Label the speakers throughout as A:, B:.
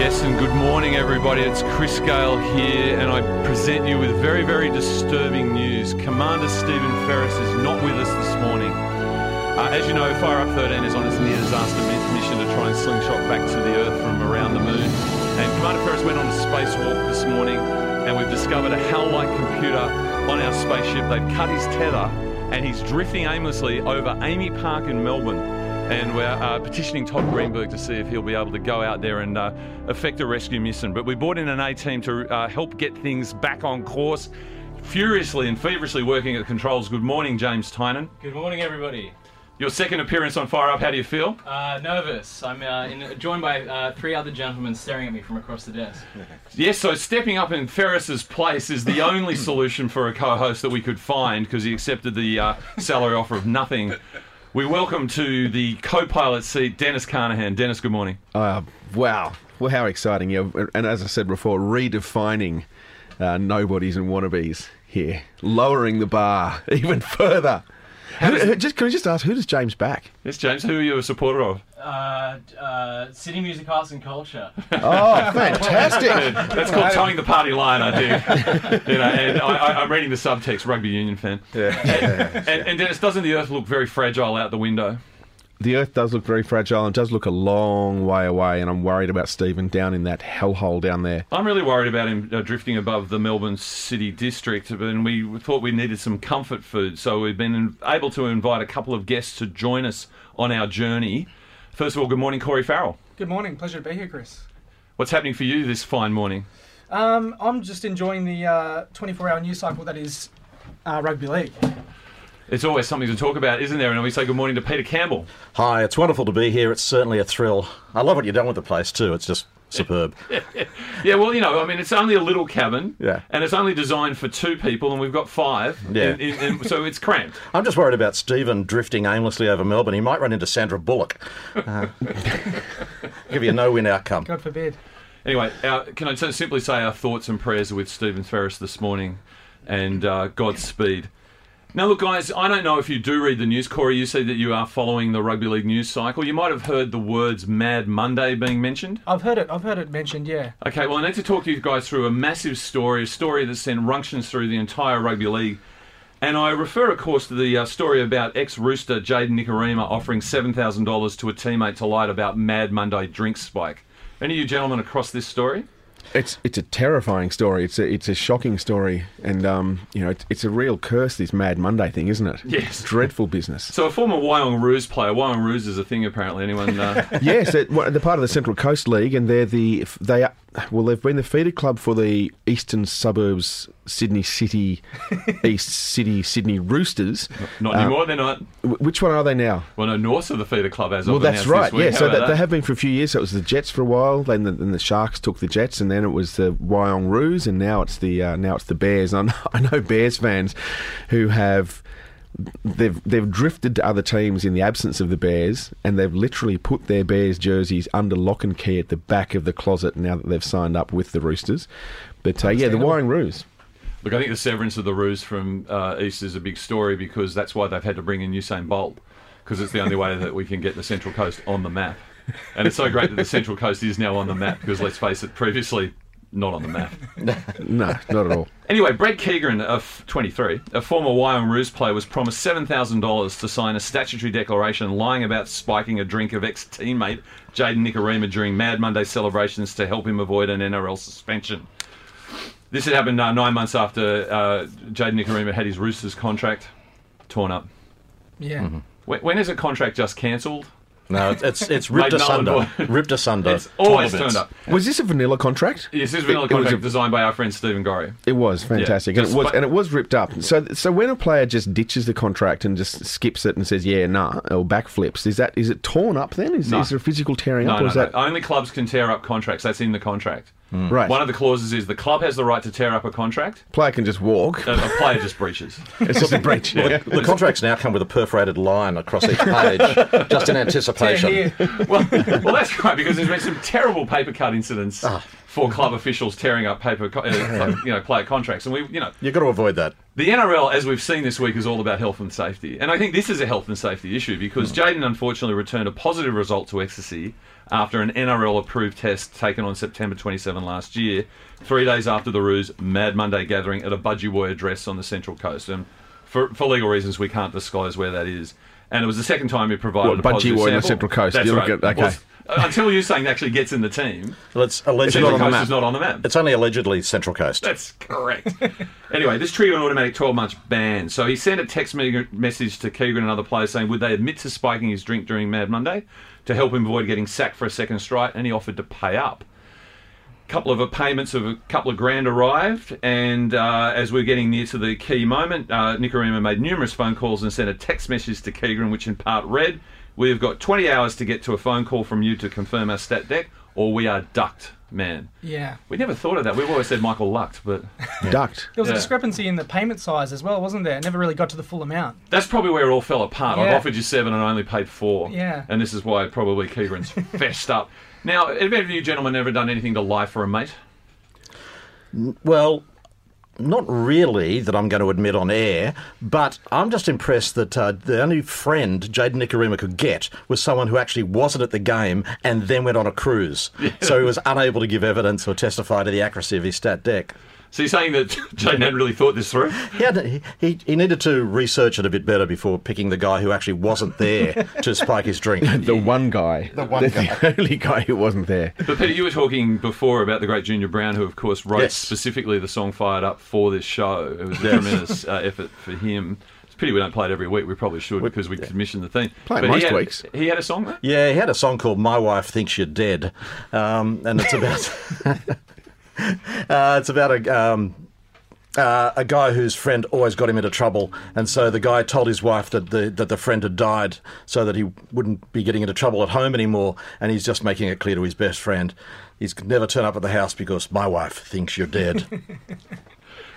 A: Yes, and good morning, everybody. It's Kris Gale here, and I present you with very, very disturbing news. Commander Stephen Ferris is not with us this morning. Uh, as you know, Fire Up 13 is on its near disaster mission to try and slingshot back to the Earth from around the moon. And Commander Ferris went on a spacewalk this morning, and we've discovered a HAL-like computer on our spaceship. They've cut his tether, and he's drifting aimlessly over Amy Park in Melbourne and we're uh, petitioning Todd Greenberg to see if he'll be able to go out there and uh, effect a rescue mission. But we brought in an A team to uh, help get things back on course. Furiously and feverishly working at the controls. Good morning, James Tynan.
B: Good morning, everybody.
A: Your second appearance on Fire Up, how do you feel?
B: Uh, nervous. I'm uh, in, joined by uh, three other gentlemen staring at me from across the desk.
A: Yes, so stepping up in Ferris's place is the only solution for a co host that we could find because he accepted the uh, salary offer of nothing. We welcome to the co-pilot seat Denis Carnahan. Denis, good morning.
C: Uh, wow. Well, how exciting. Yeah. And as I said before, redefining uh, nobodies and wannabes here, lowering the bar even further. Who, who- just, can we just ask, who does James back?
A: Yes, James, who are you a supporter of?
B: Uh, uh, City Music Arts and Culture.
C: Oh, fantastic.
A: That's called toeing the party line, I think. you know, and I, I, I'm reading the subtext, rugby union fan. Yeah. And, yeah. And, and Denis, doesn't the Earth look very fragile out the window?
C: The Earth does look very fragile and does look a long way away, and I'm worried about Stephen down in that hellhole down there.
A: I'm really worried about him uh, drifting above the Melbourne City district, and we thought we needed some comfort food, so we've been able to invite a couple of guests to join us on our journey. First of all, good morning, Corey Farrell.
D: Good morning. Pleasure to be here, Kris.
A: What's happening for you this fine morning?
D: Um, I'm just enjoying the uh, 24-hour news cycle that is uh, rugby league.
A: It's always something to talk about, isn't there? And we say good morning to Peter Campbell.
E: Hi, it's wonderful to be here. It's certainly a thrill. I love what you've done with the place too. It's just superb.
A: Yeah, well, you know, I mean, it's only a little cabin,
E: Yeah.
A: and it's only designed for two people, and we've got five,
E: Yeah.
A: in- in- in- so it's cramped.
E: I'm just worried about Stephen drifting aimlessly over Melbourne. He might run into Sandra Bullock. Uh, give you a no-win outcome.
D: God forbid.
A: Anyway, our, can I just simply say our thoughts and prayers are with Stephen Ferris this morning, and uh, Godspeed. Now, look, guys, I don't know if you do read the news. Corey, you say that you are following the rugby league news cycle. You might have heard the words Mad Monday being mentioned.
D: I've heard it. I've heard it mentioned. Yeah.
A: Okay, well, I need to talk to you guys through a massive story, a story that sent runctions through the entire rugby league. And I refer, of course, to the uh, story about ex Rooster Jayden Nikorima offering $7,000 to a teammate to lie about Mad Monday drink spike. Any of you gentlemen across this story?
C: It's it's a terrifying story. It's a it's a shocking story, and um, you know, it's, it's a real curse. This Mad Monday thing, isn't it?
A: Yes.
C: dreadful business.
A: So, a former Wyong Roos player, Wyong Roos is a thing apparently. Anyone? Uh,
C: yes, it, well, they're part of the Central Coast League, and they're the they are, well, they've been the feeder club for the eastern suburbs, Sydney City, East City, Sydney Roosters.
A: not anymore, they're not.
C: Which one are they now?
A: Well, no, North of the feeder club as
C: Well, that's right. Yeah,
A: How
C: so that, they have been for a few years. So it was the Jets for a while, then the, then the Sharks took the Jets, and then it was the Wyong Roos, and now it's the uh, now it's the Bears. Know, I know Bears fans who have they've they've drifted to other teams in the absence of the Bears, and they've literally put their Bears jerseys under lock and key at the back of the closet now that they've signed up with the Roosters. But uh, yeah, the Wyong Roos.
A: Look, I think the severance of the Roos from uh, East is a big story because that's why they've had to bring in Usain Bolt because it's the only way that we can get the Central Coast on the map. And it's so great that the Central Coast is now on the map because let's face it, previously not on the map.
C: No, not at all.
A: Anyway, Brett Keegan, of 23, a former Wyong Roos player, was promised $7,000 to sign a statutory declaration lying about spiking a drink of ex teammate Jayden Nikorima during Mad Monday celebrations to help him avoid an NRL suspension. This had happened uh, nine months after uh, Jayden Nikorima had his Roosters contract torn up.
D: Yeah.
A: Mm-hmm. When, when is a contract just cancelled?
E: No, it's it's, it's ripped
A: Made
E: asunder. ripped asunder.
A: It's always turned up.
C: Was this a vanilla contract?
A: Yes, this is vanilla
C: It- it was
A: contract
C: a-
A: designed by our friend Stephen Gorry.
C: It was fantastic, and it was
A: spi-
C: and it was ripped up. So, so when a player just ditches the contract and just skips it and says, "Yeah, nah," or backflips, is that is it torn up? Then is,
A: No.
C: is there a physical tearing
A: No,
C: up, or
A: no,
C: is
A: no.
C: that
A: Only clubs can tear up contracts. That's in the contract. Mm.
C: right?
A: One of the clauses is the club has the right to tear up a contract.
C: player can just walk.
A: A, a player just breaches.
C: it's just a breach.
A: Yeah.
E: The contracts now come with a perforated line across each page, just in anticipation.
A: well, well, that's right because there's been some terrible paper cut incidents ah. For club officials tearing up paper, uh, you know, player contracts, and we, you know,
E: You've got to avoid that.
A: the NRL, as we've seen this week, is all about health and safety. And I think this is a health and safety issue because Jayden unfortunately returned a positive result to ecstasy after an NRL approved test taken on September 27 last year, three days after the Roos Mad Monday gathering at a Budgewoi address on the Central Coast. And for, for legal reasons, we can't disclose where that is. And it was the second time he provided
C: What,
A: a
C: Budgie
A: positive
C: Boy on the. Central Coast?
A: That's
C: You look
A: right.
C: at- okay.
A: Well, until you're saying actually gets in the team,
E: Well, it's allegedly
A: Central
C: on
A: Coast
C: map.
A: is not on the map.
E: It's only allegedly Central Coast.
A: That's correct. anyway, this triggered an automatic 12 month ban. So he sent a text me- message to Keegan and other players saying, would they admit to spiking his drink during Mad Monday to help him avoid getting sacked for a second strike? And he offered to pay up. couple of uh, payments of a couple of grand arrived, and uh, as we're getting near to the key moment, uh, Nikorima made numerous phone calls and sent a text message to Keegan, which in part read, "We've got 20 hours to get to a phone call from you to confirm our stat dec, or we are ducked, man."
D: Yeah.
A: We never thought of that. We've always said Michael lucked, but
C: Ducked.
D: There was
A: Yeah.
D: a discrepancy in the payment size as well, wasn't there? It never really got to the full amount.
A: that's probably where it all fell apart. I've offered you seven and I only paid four.
D: Yeah.
A: And this is why probably Keegan's fessed up. Now, have any of you gentlemen ever done anything to lie for a mate?
E: Well, not really that I'm going to admit on air, but I'm just impressed that uh, the only friend Jayden Nikorima could get was someone who actually wasn't at the game and then went on a cruise. So he was unable to give evidence or testify to the accuracy of his stat dec.
A: So you're saying that Jayden hadn't really thought this through?
E: He, had, he, he, he needed to research it a bit better before picking the guy who actually wasn't there to spike his drink.
C: The one guy.
E: The one
C: That's
E: guy.
C: the only guy who wasn't there.
A: But Peter, you were talking before about the great Junior Brown, who of course wrote
E: Yes.
A: specifically the song "Fired Up" for this show. It was a tremendous uh, effort for him. It's a pity we don't play it every week. We probably should because we commissioned the thing.
C: Play it
A: But he
C: most
A: had-
C: weeks.
A: He had a song there.
E: Yeah, he had a song called "My Wife Thinks You're Dead," um, and it's about uh, it's about a um, uh, a guy whose friend always got him into trouble, and so the guy told his wife that the that the friend had died, so that he wouldn't be getting into trouble at home anymore, and he's just making it clear to his best friend. He's never turn up at the house because my wife thinks you're dead.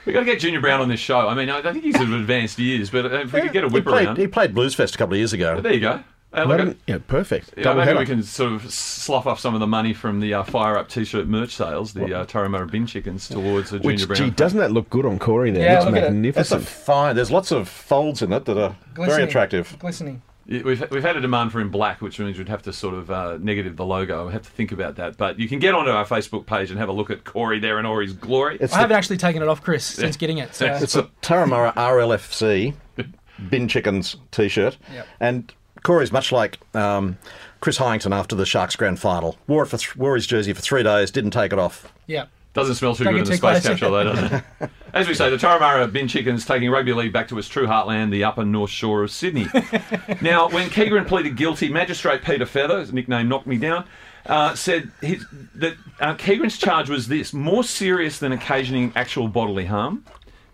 A: We've got to get Junior Brown on this show. I mean, I I think he's of advanced years, but uh, if we could get a
E: he
A: whip
E: played,
A: around,
E: he played Bluesfest a couple of years ago.
A: there you go. Uh, look,
C: didn't- yeah, perfect.
A: yeah,
C: Double
A: maybe
C: header.
A: we can sort of slough off some of the money from the uh, Fire Up T-shirt merch sales, the uh, Turramurra bin chickens, towards the Junior
C: Which,
A: Brown.
C: gee, doesn't that look good on Corey there?
D: Yeah,
C: Looks
D: look at it.
E: That's a
C: magnificent.
E: fine. There's lots of folds in it that are very attractive.
D: Glistening.
A: We've, we've had a demand for in black, which means we'd have to sort of uh, negative the logo. We have to think about that. But you can get onto our Facebook page and have a look at Corey there in all his glory.
E: It's
D: I
E: the-
D: haven't actually taken it off, Kris, since getting it. So.
E: It's a Turramurra RLFC bin chickens t-shirt,
D: Yep.
E: and Corey's much like um, Chris Heighington after the Sharks grand final. Wore it for th- wore his jersey for three days, didn't take it off.
D: yeah.
A: Doesn't smell too
D: Don't
A: good in the space
D: close.
A: capsule, though, does it? As we say, the Turramurra Bin Chickens taking rugby league back to its true heartland, the upper north shore of Sydney. now, when Keegan pleaded guilty, Magistrate Peter Feather, his nickname knocked me down, uh, said his, that uh, Keegan's charge was this more serious than occasioning actual bodily harm,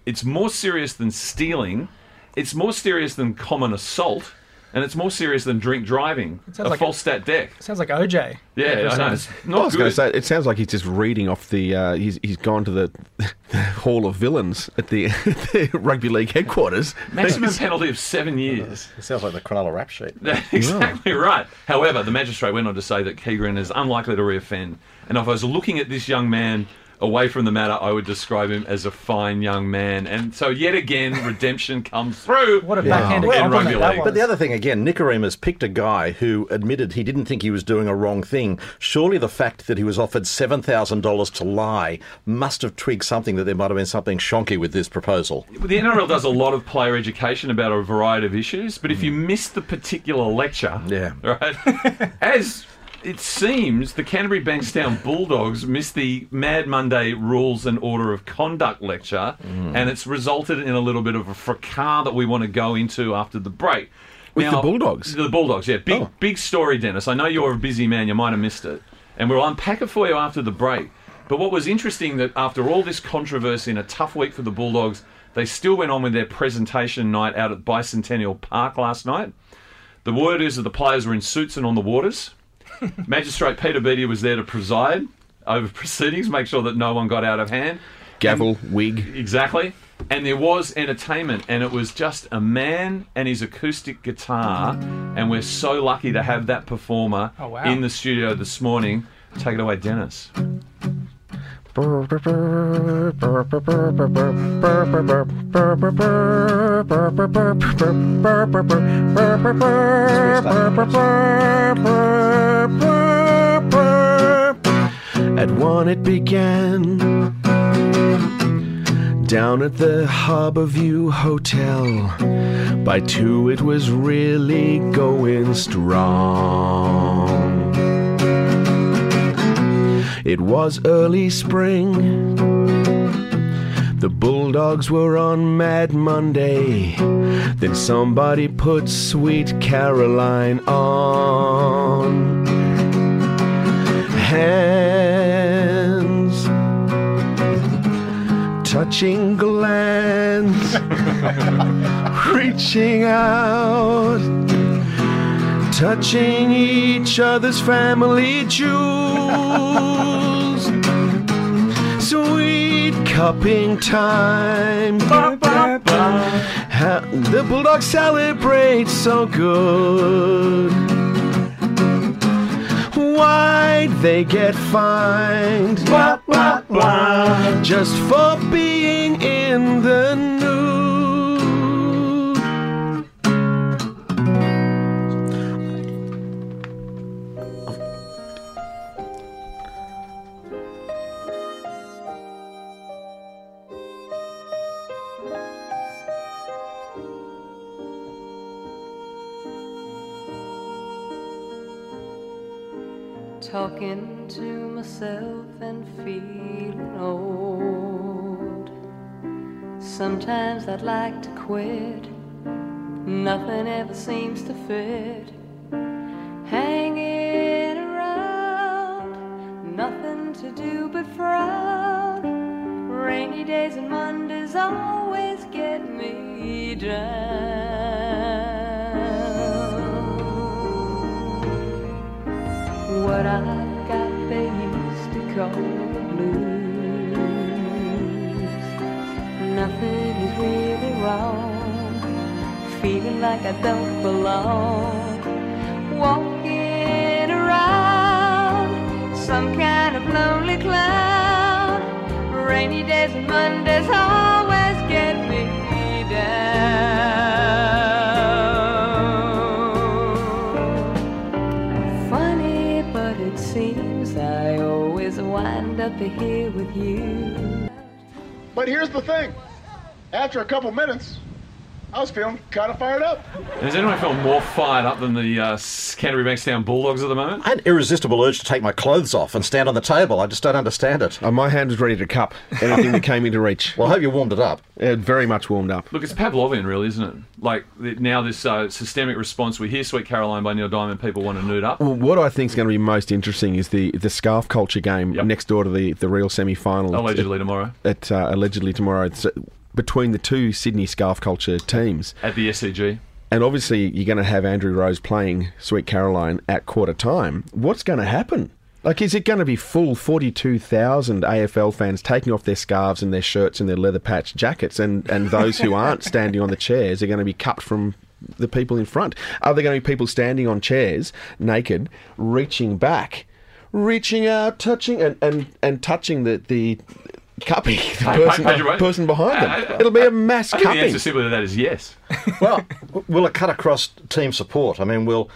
A: it's more serious than stealing, it's more serious than common assault, and it's more serious than drink driving.
D: It sounds
A: A
D: like
A: false stat dec.
D: Sounds like OJ.
A: Yeah, I know.
D: Sounds-
A: It's
C: I was going to say, it sounds like he's just reading off the. Uh, he's he's gone to the, the Hall of Villains at the, the rugby league headquarters.
A: Maximum penalty of seven years.
E: It sounds like the Cronulla rap sheet.
A: That's exactly right. However, the magistrate went on to say that Keegan is unlikely to reoffend. And if I was looking at this young man away from the matter, I would describe him as a fine young man. And so, yet again, redemption comes through.
D: What a backhanded
A: Well,
D: compliment
A: rugby league.
E: But the other thing, again, Nikorima's picked a guy who admitted he didn't think he was doing a wrong thing. Surely the fact that he was offered $7,000 to lie must have twigged something that there might have been something shonky with this proposal.
A: The NRL does a lot of player education about a variety of issues, but if hmm. you miss the particular lecture,
E: Yeah.
A: right, as it seems, the Canterbury Bankstown Bulldogs missed the Mad Monday Rules and Order of Conduct lecture, mm. and it's resulted in a little bit of a fracas that we want to go into after the break.
C: With the Bulldogs?
A: The Bulldogs, yeah. Big,
C: Oh.
A: big story, Denis. I know you're a busy man, you might have missed it. And we'll unpack it for you after the break. But what was interesting that after all this controversy and a tough week for the Bulldogs, they still went on with their presentation night out at Bicentennial Park last night. The word is that the players were in suits and on the waters. Magistrate Peter Beattie was there to preside over proceedings, make sure that no one got out of hand.
C: Gavel, wig.
A: Exactly. And there was entertainment, and it was just a man and his acoustic guitar. And we're so lucky to have that performer
D: Oh, wow.
A: in the studio this morning. Take it away, Denis.
C: At one it began down at the Harbour View Hotel. By two it was really going strong. It was early spring. The Bulldogs were on Mad Monday. Then somebody put Sweet Caroline on. Hands touching glands, reaching out, touching each other's family jewels. Sweet cupping time. Ha- the Bulldogs celebrate so good. Why'd they get fined? Just for being in the
F: Talking to myself and feeling old. Sometimes I'd like to quit. Nothing ever seems to fit. Like I don't belong. Walking around some kind of lonely cloud. Rainy days and Mondays always get me down. Funny, but it seems I always wind up here with you.
G: But here's the thing. After a couple minutes, I was feeling kind of fired up.
A: Does anyone feel more fired up than the uh, Canterbury Bankstown Bulldogs at the moment?
E: I had an irresistible urge to take my clothes off and stand on the table. I just don't understand it.
C: Uh, my hand was ready to cup anything that came into reach.
E: Well, I hope you warmed it up.
C: It very much warmed up.
A: Look, it's Pavlovian, really, isn't it? Like the- now, this uh, systemic response. We hear "Sweet Caroline" by Neil Diamond. People want to nude up.
C: Well, what I think is going to be most interesting is the the scarf culture game
A: Yep.
C: next door to the, the real semi final.
A: Allegedly tomorrow
C: At, uh, allegedly tomorrow. It's, uh, between the two Sydney scarf culture teams.
A: at the SCG.
C: And obviously, you're going to have Andrew Rose playing Sweet Caroline at quarter time. What's going to happen? Like, is it going to be full 42,000 AFL fans taking off their scarves and their shirts and their leather patch jackets, and, and those who aren't standing on the chairs are going to be cut from the people in front? Are there going to be people standing on chairs, naked, reaching back, reaching out, touching, and, and, and touching the, the cupping, the
A: Hey,
C: person,
A: hey, hey,
C: person behind them?
A: Uh,
C: It'll be a mass
A: I think the
C: cupping.
A: answer simply to that is yes.
E: Well, will it cut across team support? I mean, will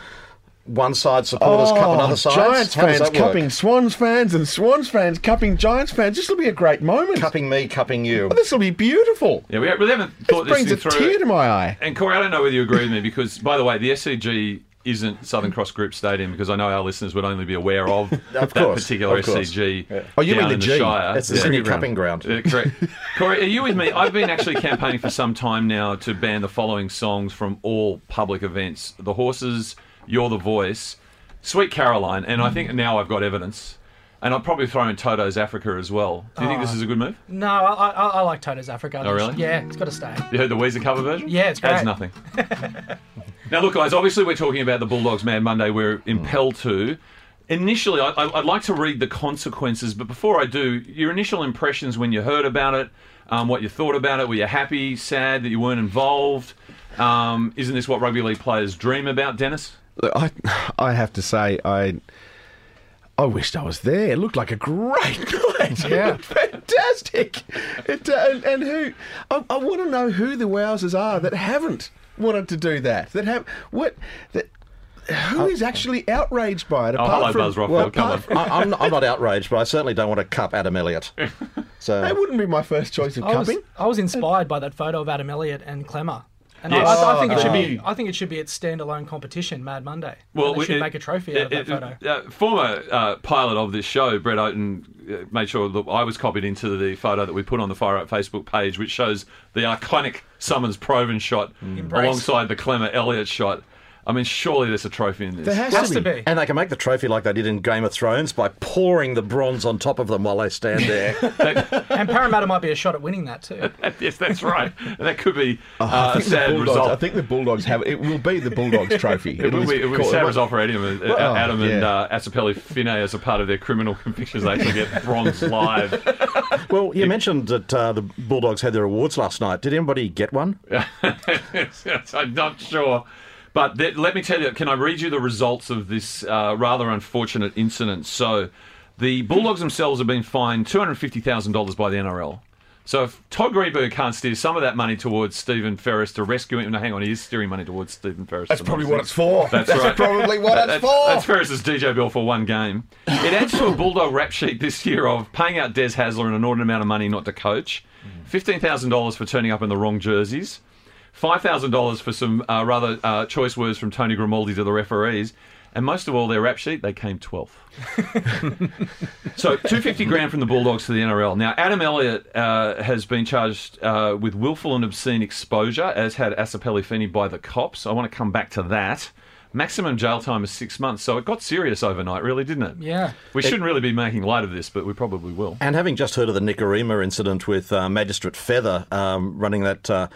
E: one side supporters cup another side?
C: Oh, Giants
E: How
C: fans
E: that work?
C: cupping Swans fans and Swans fans cupping Giants fans. This will be a great moment.
E: Cupping me, cupping you.
C: This will be beautiful.
A: Yeah, we really haven't thought
C: It
A: this
C: brings a
A: through.
C: tear to my eye.
A: And Corey, I don't know whether you agree with me because, by the way, the SCG isn't Southern Cross Group Stadium because I know our listeners would only be aware of, that
E: course,
A: particular
E: of.
A: SCG.
C: Oh, you mean
A: in
C: the G.
A: Shire.
E: It's the
A: Yeah.
E: Sydney
C: ground.
E: cupping ground.
A: Correct. Corey, are you with me? I've been actually campaigning for some time now to ban the following songs from all public events: "The Horses," "You're the Voice," "Sweet Caroline," and I think now I've got evidence. And I'll probably throw in Toto's Africa as well. Do you think this is a good move?
D: No, I, I, I like Toto's Africa.
A: Oh, really?
D: Yeah, it's got to stay.
A: You heard the Weezer cover version?
D: Yeah, it's
A: Adds
D: great.
A: nothing. now, look, guys, obviously we're talking about the Bulldogs Mad Monday. We're impelled to. Initially, I, I- I'd like to read the consequences, but before I do, your initial impressions when you heard about it, um, what you thought about it. Were you happy, sad that you weren't involved? Um, isn't this what rugby league players dream about, Denis?
C: Look, I, I have to say, I, I wished I was there. It looked like a great night.
D: Yeah.
C: fantastic. It, uh, and, and who? I, I want to know who the Wowsers are that haven't wanted to do that. That have what? That who is actually outraged by it?
A: Oh,
C: apart
A: hello,
C: from,
A: Buzz Rothfield. Come
C: apart
A: on.
C: from-
E: I, I'm, not, I'm not outraged, but I certainly don't want to cup Adam Elliott. So
C: that wouldn't be my first choice of
D: I was,
C: cupping.
D: I was inspired by that photo of Adam Elliott and Klemmer. And I, I, I think it should be. I think it should be its standalone competition, Mad Monday.
A: Well,
D: we should
A: it-
D: make a trophy out of that
A: it-
D: photo.
A: uh, former uh, pilot of this show, Brett Oaten, uh, made sure that I was copied into the photo that we put on the Fire Up Facebook page, which shows the iconic Summons Provan shot
D: Embrace.
A: alongside the Klemmer Elliott shot. I mean, surely there's a trophy in this.
C: There has,
D: Has
C: to
D: to
C: be.
D: be.
E: And they can make the trophy like they did in Game of Thrones by pouring the bronze on top of them while they stand there.
D: And Parramatta might be a shot at winning that too.
A: yes, that's right. And that could be
C: I
A: uh, a
C: think the
A: sad
C: Bulldogs.
A: result.
C: I think the Bulldogs have. It will be the Bulldogs trophy.
A: It will be, it will be
C: called-
A: sad result for Adam, uh,
C: Well,
A: Adam and
C: yeah.
A: uh, Asipeli Fine as a part of their criminal convictions. They actually get bronze live.
E: well, you mentioned that uh, the Bulldogs had their awards last night. Did anybody get one?
A: I'm not sure. But th- let me tell you, can I read you the results of this uh, rather unfortunate incident? So, the Bulldogs themselves have been fined $250,000 by the NRL. So, if Todd Greenberg can't steer some of that money towards Stephen Ferris to rescue him, no, hang on, he is steering money towards Stephen Ferris.
C: That's probably what it's for.
A: That's,
C: That's
A: right.
C: probably what
A: That-
C: it's
A: that's,
C: for.
A: That's Ferris's DJ bill for one game. It adds to a Bulldog rap sheet this year of paying out Des Hasler an inordinate amount of money not to coach, $15,000 for turning up in the wrong jerseys, $5,000 for some uh, rather uh, choice words from Tony Grimaldi to the referees, and most of all, their rap sheet, they came 12th. so 250 grand from the Bulldogs to the NRL. Now, Adam Elliott uh, has been charged uh, with willful and obscene exposure, as had Asipeli Fine by the cops. I want to come back to that. Maximum jail time is six months, so it got serious overnight, really, didn't it?
D: Yeah.
A: We shouldn't really be making light of this, but we probably will.
E: And having just heard of the Nikorima incident with uh, Magistrate Feather um, running that, uh,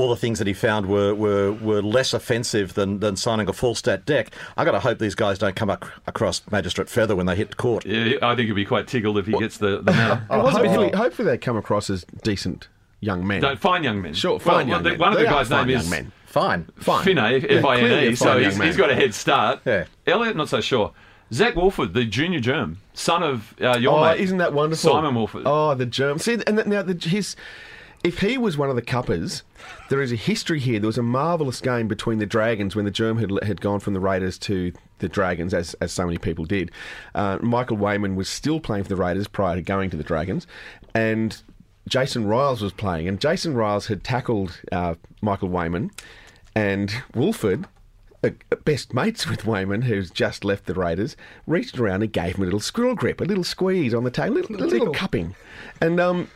E: all the things that he found were, were, were less offensive than, than signing a full stat dec. I've got to hope these guys don't come ac- across Magistrate Feather when they hit court.
A: Yeah, I think he'll be quite tickled if he gets the, the matter.
C: Hopefully, hopefully they come across as decent young men.
A: Don't fine young men.
C: Sure, fine
A: well,
C: young
A: the-
C: men.
A: One of the
C: They are
A: guys'
C: fine
A: name
C: young
A: is
C: men.
E: Fine.
C: Fine.
A: Fine, F
C: Yeah,
A: I
C: clearly
A: N
C: a
A: E. So
C: fine
A: he's,
C: young
A: he's
C: man.
A: got a head start.
E: Yeah.
A: Elliott, not so sure. Zac Woolford, the junior germ, son of uh, your
C: Oh,
A: mate.
C: isn't that wonderful?
A: Simon Woolford.
C: Oh, the germ. See, and th- now the, his. If he was one of the cuppers, there is a history here. There was a marvellous game between the Dragons when the Germ had, had gone from the Raiders to the Dragons, as, as so many people did. Uh, Michael Weyman was still playing for the Raiders prior to going to the Dragons, and Jason Ryles was playing. And Jason Ryles had tackled uh, Michael Weyman, and Woolford uh, best mates with Weyman, who's just left the Raiders, reached around and gave him a little squirrel grip, a little squeeze on the tail, a little, little,
D: tickle.
C: cupping. And um,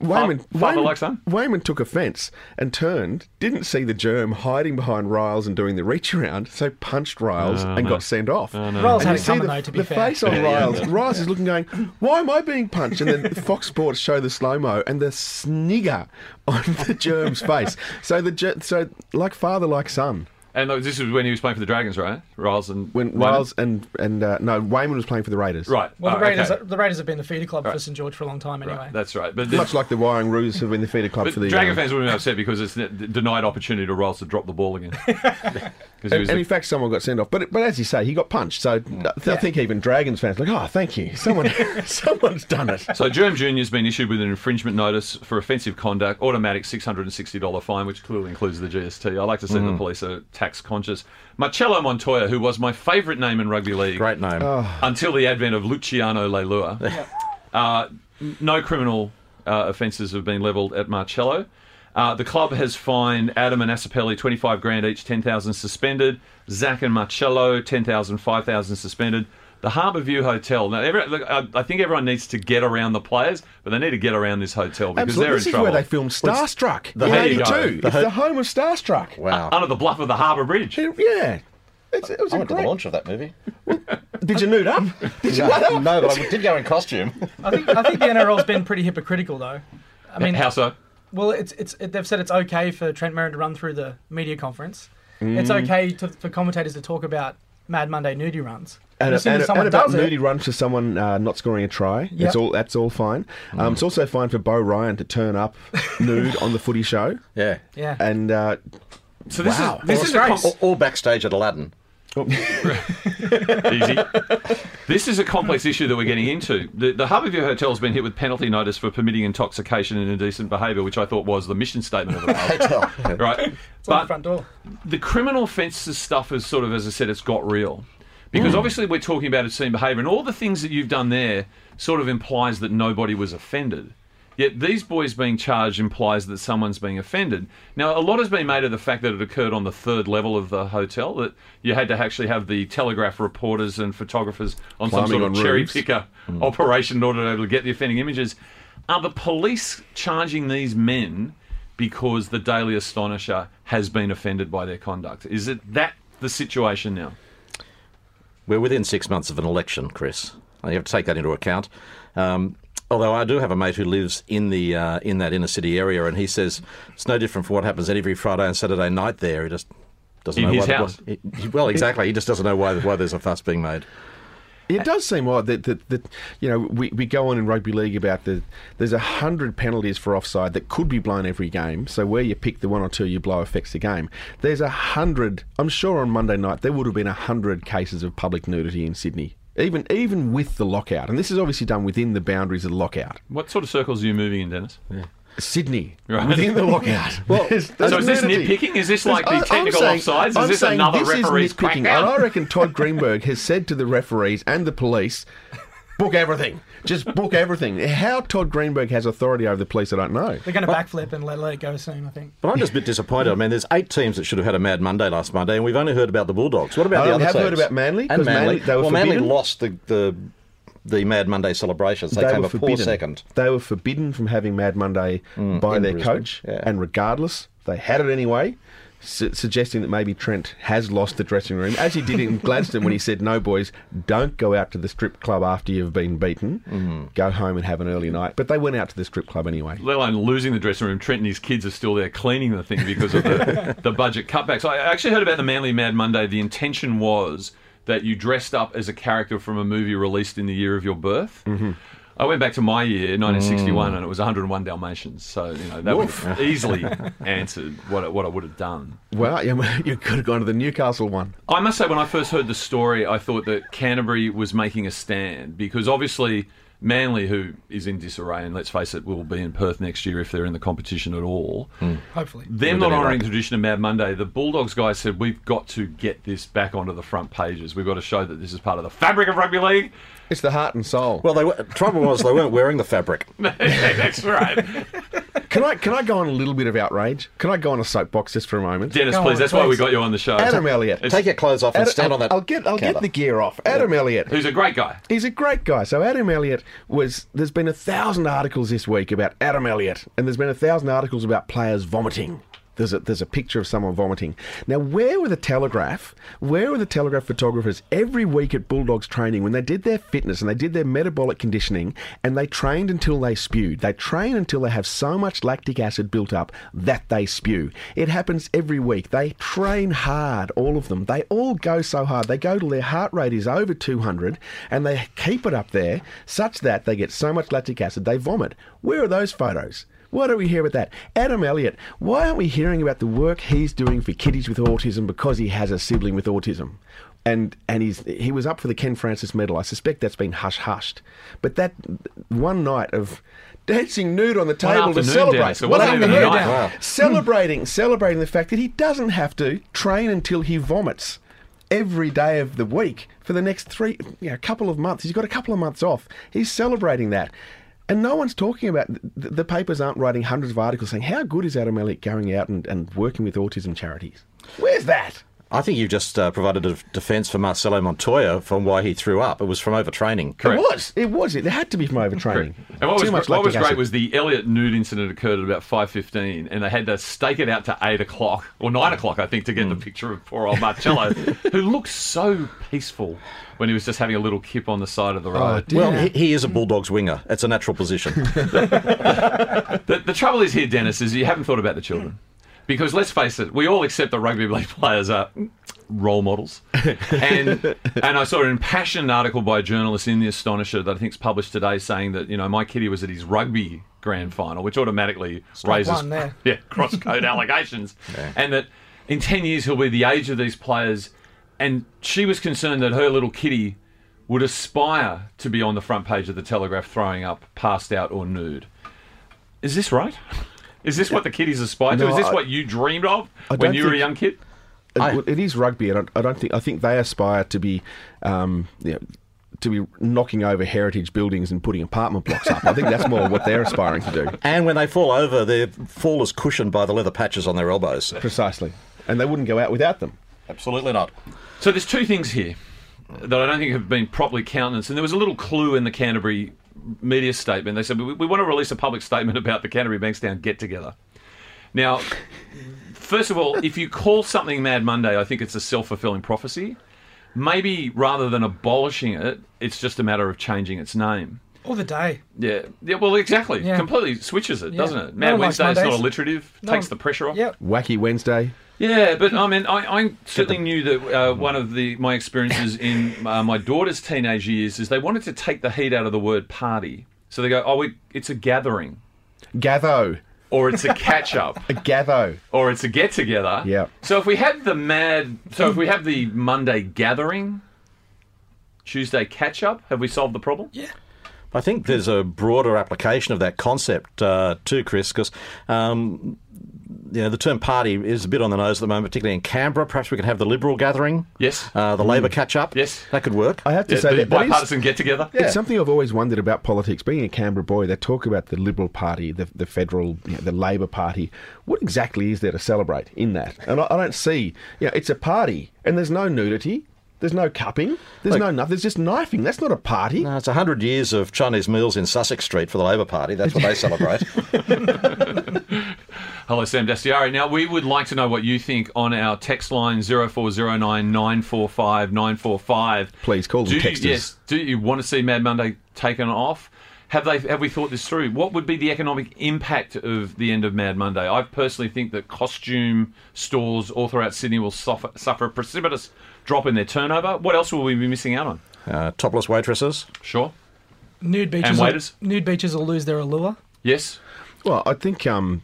C: Weyman,
A: father
C: Weyman,
A: like son?
C: Weyman took offence and turned, didn't see the germ hiding behind Ryles and doing the reach around, so punched Ryles oh, and got sent off.
D: Oh, Ryles
C: And
D: had
C: you
D: it
C: see
D: coming
C: the,
D: though, to be
C: the
D: fair.
C: face on Ryles. Ryles is looking, going, "Why am I being punched?" And then Fox Sports show the slow mo and the snigger on the germ's face. So the ger- so like father, like son.
A: And this was when he was playing for the Dragons, right? Ryles and
C: When Ryles and and uh, no, Weyman was playing for the Raiders.
A: Right.
D: Well,
A: Oh,
D: the Raiders,
A: okay.
D: the Raiders have been the feeder club for St George for a long time anyway.
A: Right, That's right. But,
C: Much like the Wyong Roos have been the feeder club
A: but
C: for the
A: Dragon
C: um,
A: fans would be upset because it's the denied opportunity to Ryles to drop the ball again.
C: And, and
A: the-
C: in fact, someone got sent off. But but as you say, he got punched. So I think even Dragons fans are like, oh, thank you, someone, someone's done it.
A: So Germ Junior has been issued with an infringement notice for offensive conduct, automatic six hundred and sixty dollar fine, which clearly includes the GST. I like to see
C: Mm.
A: the police are tax conscious. Marcelo Montoya, who was my favourite name in rugby league,
E: Great name.
A: until the advent of Luciano Leilua. uh, no criminal uh, offences have been levelled at Marcelo. Uh, the club has fined Adam and Asipeli 25 grand each, 10,000 suspended. Zac and Marcelo 10,000, 5,000 suspended. The Harbour View Hotel. Now, every, look, I, I think everyone needs to get around the players, but they need to get around this hotel because
C: Absolutely.
A: they're
C: This
A: in
C: is
A: trouble.
C: where they filmed Starstruck
A: the-
C: in
A: there you go. The
C: It's
E: ho-
C: the home of Starstruck.
E: wow.
A: Uh, under the bluff of the Harbour Bridge.
C: Yeah. It's, it was
E: I
C: a
E: went to the
C: great.
E: launch of that movie.
C: Did you nude up? Did you
E: no, no, but I did go in costume.
D: I think I think the NRL's been pretty hypocritical though. I mean,
A: How so?
D: well, it's it's it, they've said it's okay for Trent Merrin to run through the media conference. It's mm. okay to, for commentators to talk about Mad Monday nudie runs.
C: And,
D: as soon
C: and, and about
D: does it,
C: moody run for someone uh, not scoring a try.
D: Yep.
C: That's all. That's all fine. Um, it's also fine for Beau Ryan to turn up nude on the Footy Show.
E: Yeah.
D: yeah,
C: And uh,
A: So this
C: Wow.
A: is this
D: Or
A: is a
D: disgrace.
A: com-
E: Or, or backstage at Aladdin.
A: Easy. This is a complex issue that we're getting into. The, the Harbourview Hotel has been hit with penalty notice for permitting intoxication and indecent behaviour, which I thought was the mission statement of the hotel. right?
D: It's on the
A: But
D: front door.
A: the criminal offences stuff is sort of, as I said, it's got real. Because hmm. obviously we're talking about obscene behaviour, and all the things that you've done there sort of implies that nobody was offended. Yet these boys being charged implies that someone's being offended. Now, a lot has been made of the fact that it occurred on the third level of the hotel, that you had to actually have the Telegraph reporters and photographers on some
C: Climbing
A: sort of cherry
C: roofs.
A: picker hmm. operation in order to be able to get the offending images. Are the police charging these men because the Daily Astonisher has been offended by their conduct? Is it that the situation now?
E: We're within six months of an election, Kris. You have to take that into account. Um, although I do have a mate who lives in the uh, in that inner city area, and he says it's no different from what happens every Friday and Saturday night there. He just doesn't
A: In
E: know
A: his
E: why.
A: house?
E: He, he- well, exactly. He just doesn't know why why there's a fuss being made.
C: It does seem odd that, that, that you know we, we go on in rugby league about the there's a hundred penalties for offside that could be blown every game. So where you pick the one or two you blow affects the game. There's a hundred. I'm sure on Monday night there would have been a hundred cases of public nudity in Sydney, even even with the lockout. And this is obviously done within the boundaries of the lockout.
A: What sort of circles are you moving in, Denis?
C: Sydney
A: Right.
C: within the lockout. well,
A: So is this nitpicking? Is this like the technical offsides? Is this another referee's
C: nitpicking. And? I reckon Todd Greenberg has said to the referees and the police, book everything. Just book everything. How Todd Greenberg has authority over the police, I don't know.
D: They're going to backflip and let, let it go soon, I think.
E: But I'm just a bit disappointed. I mean, there's eight teams that should have had a Mad Monday last Monday, and we've only heard about the Bulldogs. What about
C: Oh,
E: the
C: we
E: other
C: have
E: teams?
C: heard about Manly,
E: And
C: 'cause
E: Manly.
C: Manly- they were
E: well, Manly lost the, the the Mad Monday celebrations. They, came
C: were
E: a poor
C: forbidden.
E: second.
C: They were forbidden from having Mad Monday by their
E: Brisbane,
C: coach,
E: yeah.
C: and regardless, they had it anyway. Su- suggesting that maybe Trent has lost the dressing room, as he did in Gladstone when he said, "No, boys, don't go out to the strip club after you've been beaten.
E: Mm-hmm.
C: Go home and have an early night." But they went out to the strip club anyway.
A: Let alone losing the dressing room. Trent and his kids are still there cleaning the thing because of the, the budget cutbacks. I actually heard about the Manly Mad Monday. The intention was that you dressed up as a character from a movie released in the year of your birth. Mm-hmm. I went back to my year, 1961,
C: Mm.
A: and it was 101 Dalmatians. So you know that would have easily answered what I, what I would have done.
C: Well, you could have gone to the Newcastle one.
A: I must say, when I first heard the story, I thought that Canterbury was making a stand because obviously Manly, who is in disarray, and let's face it, will be in Perth next year if they're in the competition at all. Hmm.
D: Hopefully.
A: Them not honouring the tradition of Mad Monday, the Bulldogs guys said we've got to get this back onto the front pages. We've got to show that this is part of the fabric of rugby league.
C: It's the heart and soul.
E: Well, they were, trouble was they weren't wearing the fabric.
A: That's right,
C: Can I can I go on a little bit of outrage? Can I go on a soapbox just for a moment?
A: Denis.
D: Go
A: please,
D: on,
A: that's why we
D: please.
A: got you on the show.
C: Adam Elliott.
A: It's-
E: Take your clothes off and
C: Adam-
E: stand on that.
C: I'll get I'll
E: counter.
C: get the gear off. Adam Elliott.
A: Who's a great guy.
C: He's a great guy. So Adam Elliott was. There's been a thousand articles this week about Adam Elliott, and there's been a thousand articles about players vomiting. There's a, there's a picture of someone vomiting. Now, where were the Telegraph? Where were the Telegraph photographers every week at Bulldogs training when they did their fitness and they did their metabolic conditioning and they trained until they spewed? They train until they have so much lactic acid built up that they spew. It happens every week. They train hard, all of them. They all go so hard. They go till their heart rate is over 200 and they keep it up there such that they get so much lactic acid they vomit. Where are those photos? Why don't we hear about that? Adam Elliott, why aren't we hearing about the work he's doing for kiddies with autism because he has a sibling with autism? And and he's he was up for the Ken Francis medal. I suspect that's been hush hushed. But that one night of dancing nude on the table to celebrate.
A: Denis. It
C: One
A: wasn't
C: afternoon.
A: night.
E: Wow.
C: Celebrating celebrating the fact that he doesn't have to train until he vomits every day of the week for the next three, you know, couple of months. He's got a couple of months off. He's celebrating that. And no one's talking about, the, the papers aren't writing hundreds of articles saying, how good is Adam Elliott going out and, and working with autism charities? Where's that?
E: I think you've just uh, provided a defence for Marcelo Montoya from why he threw up. It was from overtraining.
A: Correct.
C: It was. It was. It had to be from overtraining.
A: And what was,
C: Too much
A: what was great was the Elliott nude incident occurred at about five fifteen, and they had to stake it out to eight o'clock or nine o'clock, I think, to get the picture of poor old Marcelo, who looked so peaceful when he was just having a little kip on the side of the road.
C: dear.
E: Well, he, he is a Bulldogs winger. It's a natural position.
A: the, the trouble is here, Denis, is you haven't thought about the children. Because let's face it, we all accept that rugby league players are role models. And and I saw an impassioned article by a journalist in the Astonisher that I think is published today saying that, you know, my kiddie was at his rugby grand final, which automatically
D: Strike
A: raises
D: one there.
A: yeah, cross code allegations. And that in ten years he'll be the age of these players and she was concerned that her little kitty would aspire to be on the front page of the Telegraph throwing up, passed out, or nude. Is this right? Is this what the kiddies aspire to?
C: No,
A: Is this
C: I-
A: what you dreamed of when you were a young kid?
C: It-
E: I-
C: it is rugby. I don't, I don't think. I think they aspire to be, um, you know, to be knocking over heritage buildings and putting apartment blocks up. I think that's more what they're aspiring to do.
E: And when they fall over, their fall is cushioned by the leather patches on their elbows.
C: Precisely, and they wouldn't go out without them.
E: Absolutely not.
A: So there's two things here that I don't think have been properly countenanced, and there was a little clue in the Canterbury media statement. They said we, we want to release a public statement about the Canterbury Bankstown get together. Now, first of all, if you call something Mad Monday, I think it's a self fulfilling prophecy. Maybe rather than abolishing it, it's just a matter of changing its name.
D: Or the day.
A: Yeah, yeah. Well, exactly.
D: Yeah.
A: Completely switches it,
D: Yeah.
A: doesn't it?
D: No
A: Mad
D: one
A: Wednesday is not alliterative.
D: No
A: takes
D: one-
A: the pressure off.
D: Yep.
C: Wacky Wednesday.
A: Yeah, but I mean, I, I certainly knew that uh, one of the my experiences in uh, my daughter's teenage years is they wanted to take the heat out of the word party. So they go, oh, it, it's a gathering,
C: Gatho.
A: or it's a catch up,
C: A gatho.
A: or it's a get together.
C: Yeah.
A: So if we have the mad, so if we have the Monday gathering, Tuesday catch up, have we solved the problem?
D: Yeah.
E: I think there's a broader application of that concept uh, too, Kris, because um, you know the term party is a bit on the nose at the moment, particularly in Canberra. Perhaps we could have the Liberal gathering,
A: Yes.
E: uh, the Labor catch up.
A: Yes.
E: that could work.
C: I have to
A: Yeah,
C: say
A: the
C: that, that is,
A: bipartisan get together.
C: it's something I've always wondered about politics. Being a Canberra boy, they talk about the Liberal Party, the, the federal, you know, the Labor Party. What exactly is there to celebrate in that? And I, I don't see. You know, it's a party, and there's no nudity. There's no cupping. There's
E: Like-
C: no nothing. There's just knifing. That's not a party.
E: No, it's 100 years of Chinese meals in Sussex Street for the Labor Party. That's what they celebrate.
A: Hello, Sam Dastyari. Now, we would like to know what you think on our text line 0409 945 945.
C: Please call them
A: do you,
C: texters.
A: Yes. Do you want to see Mad Monday taken off? Have they have we thought this through? What would be the economic impact of the end of Mad Monday? I personally think that costume stores all throughout Sydney will suffer, suffer a precipitous drop in their turnover. What else will we be missing out on?
E: uh, topless waitresses.
A: Sure.
D: Nude beaches.
A: And waiters?
D: Will, nude beaches will lose their allure.
A: Yes.
C: Well, I think um,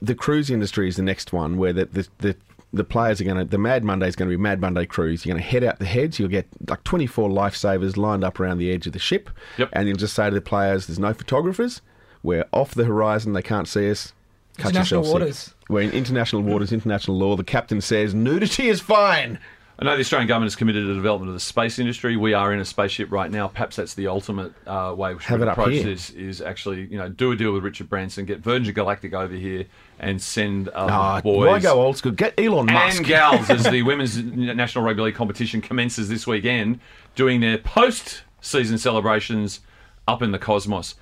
C: the cruise industry is the next one where the the, the, the players are going to the Mad Monday is going to be Mad Monday cruise. You're going to head out the heads. You'll get like 24 lifesavers lined up around the edge of the ship,
A: Yep.
C: and you'll just say to the players, "There's no photographers. We're off the horizon. They can't see us." Cut
D: International
C: yourself sick."
D: waters.
C: We're in international waters, international law. The captain says nudity is fine.
A: I know the Australian government is committed to the development of the space industry. We are in a spaceship right now. Perhaps that's the ultimate uh, way we should approach
C: here.
A: this: is actually, you know, do a deal with Richard Branson, get Virgin Galactic over here, and send
C: Ah,
A: boys
C: why go old school? Get Elon Musk.
A: and gals as the women's national rugby league competition commences this weekend, doing their post-season celebrations up in the cosmos.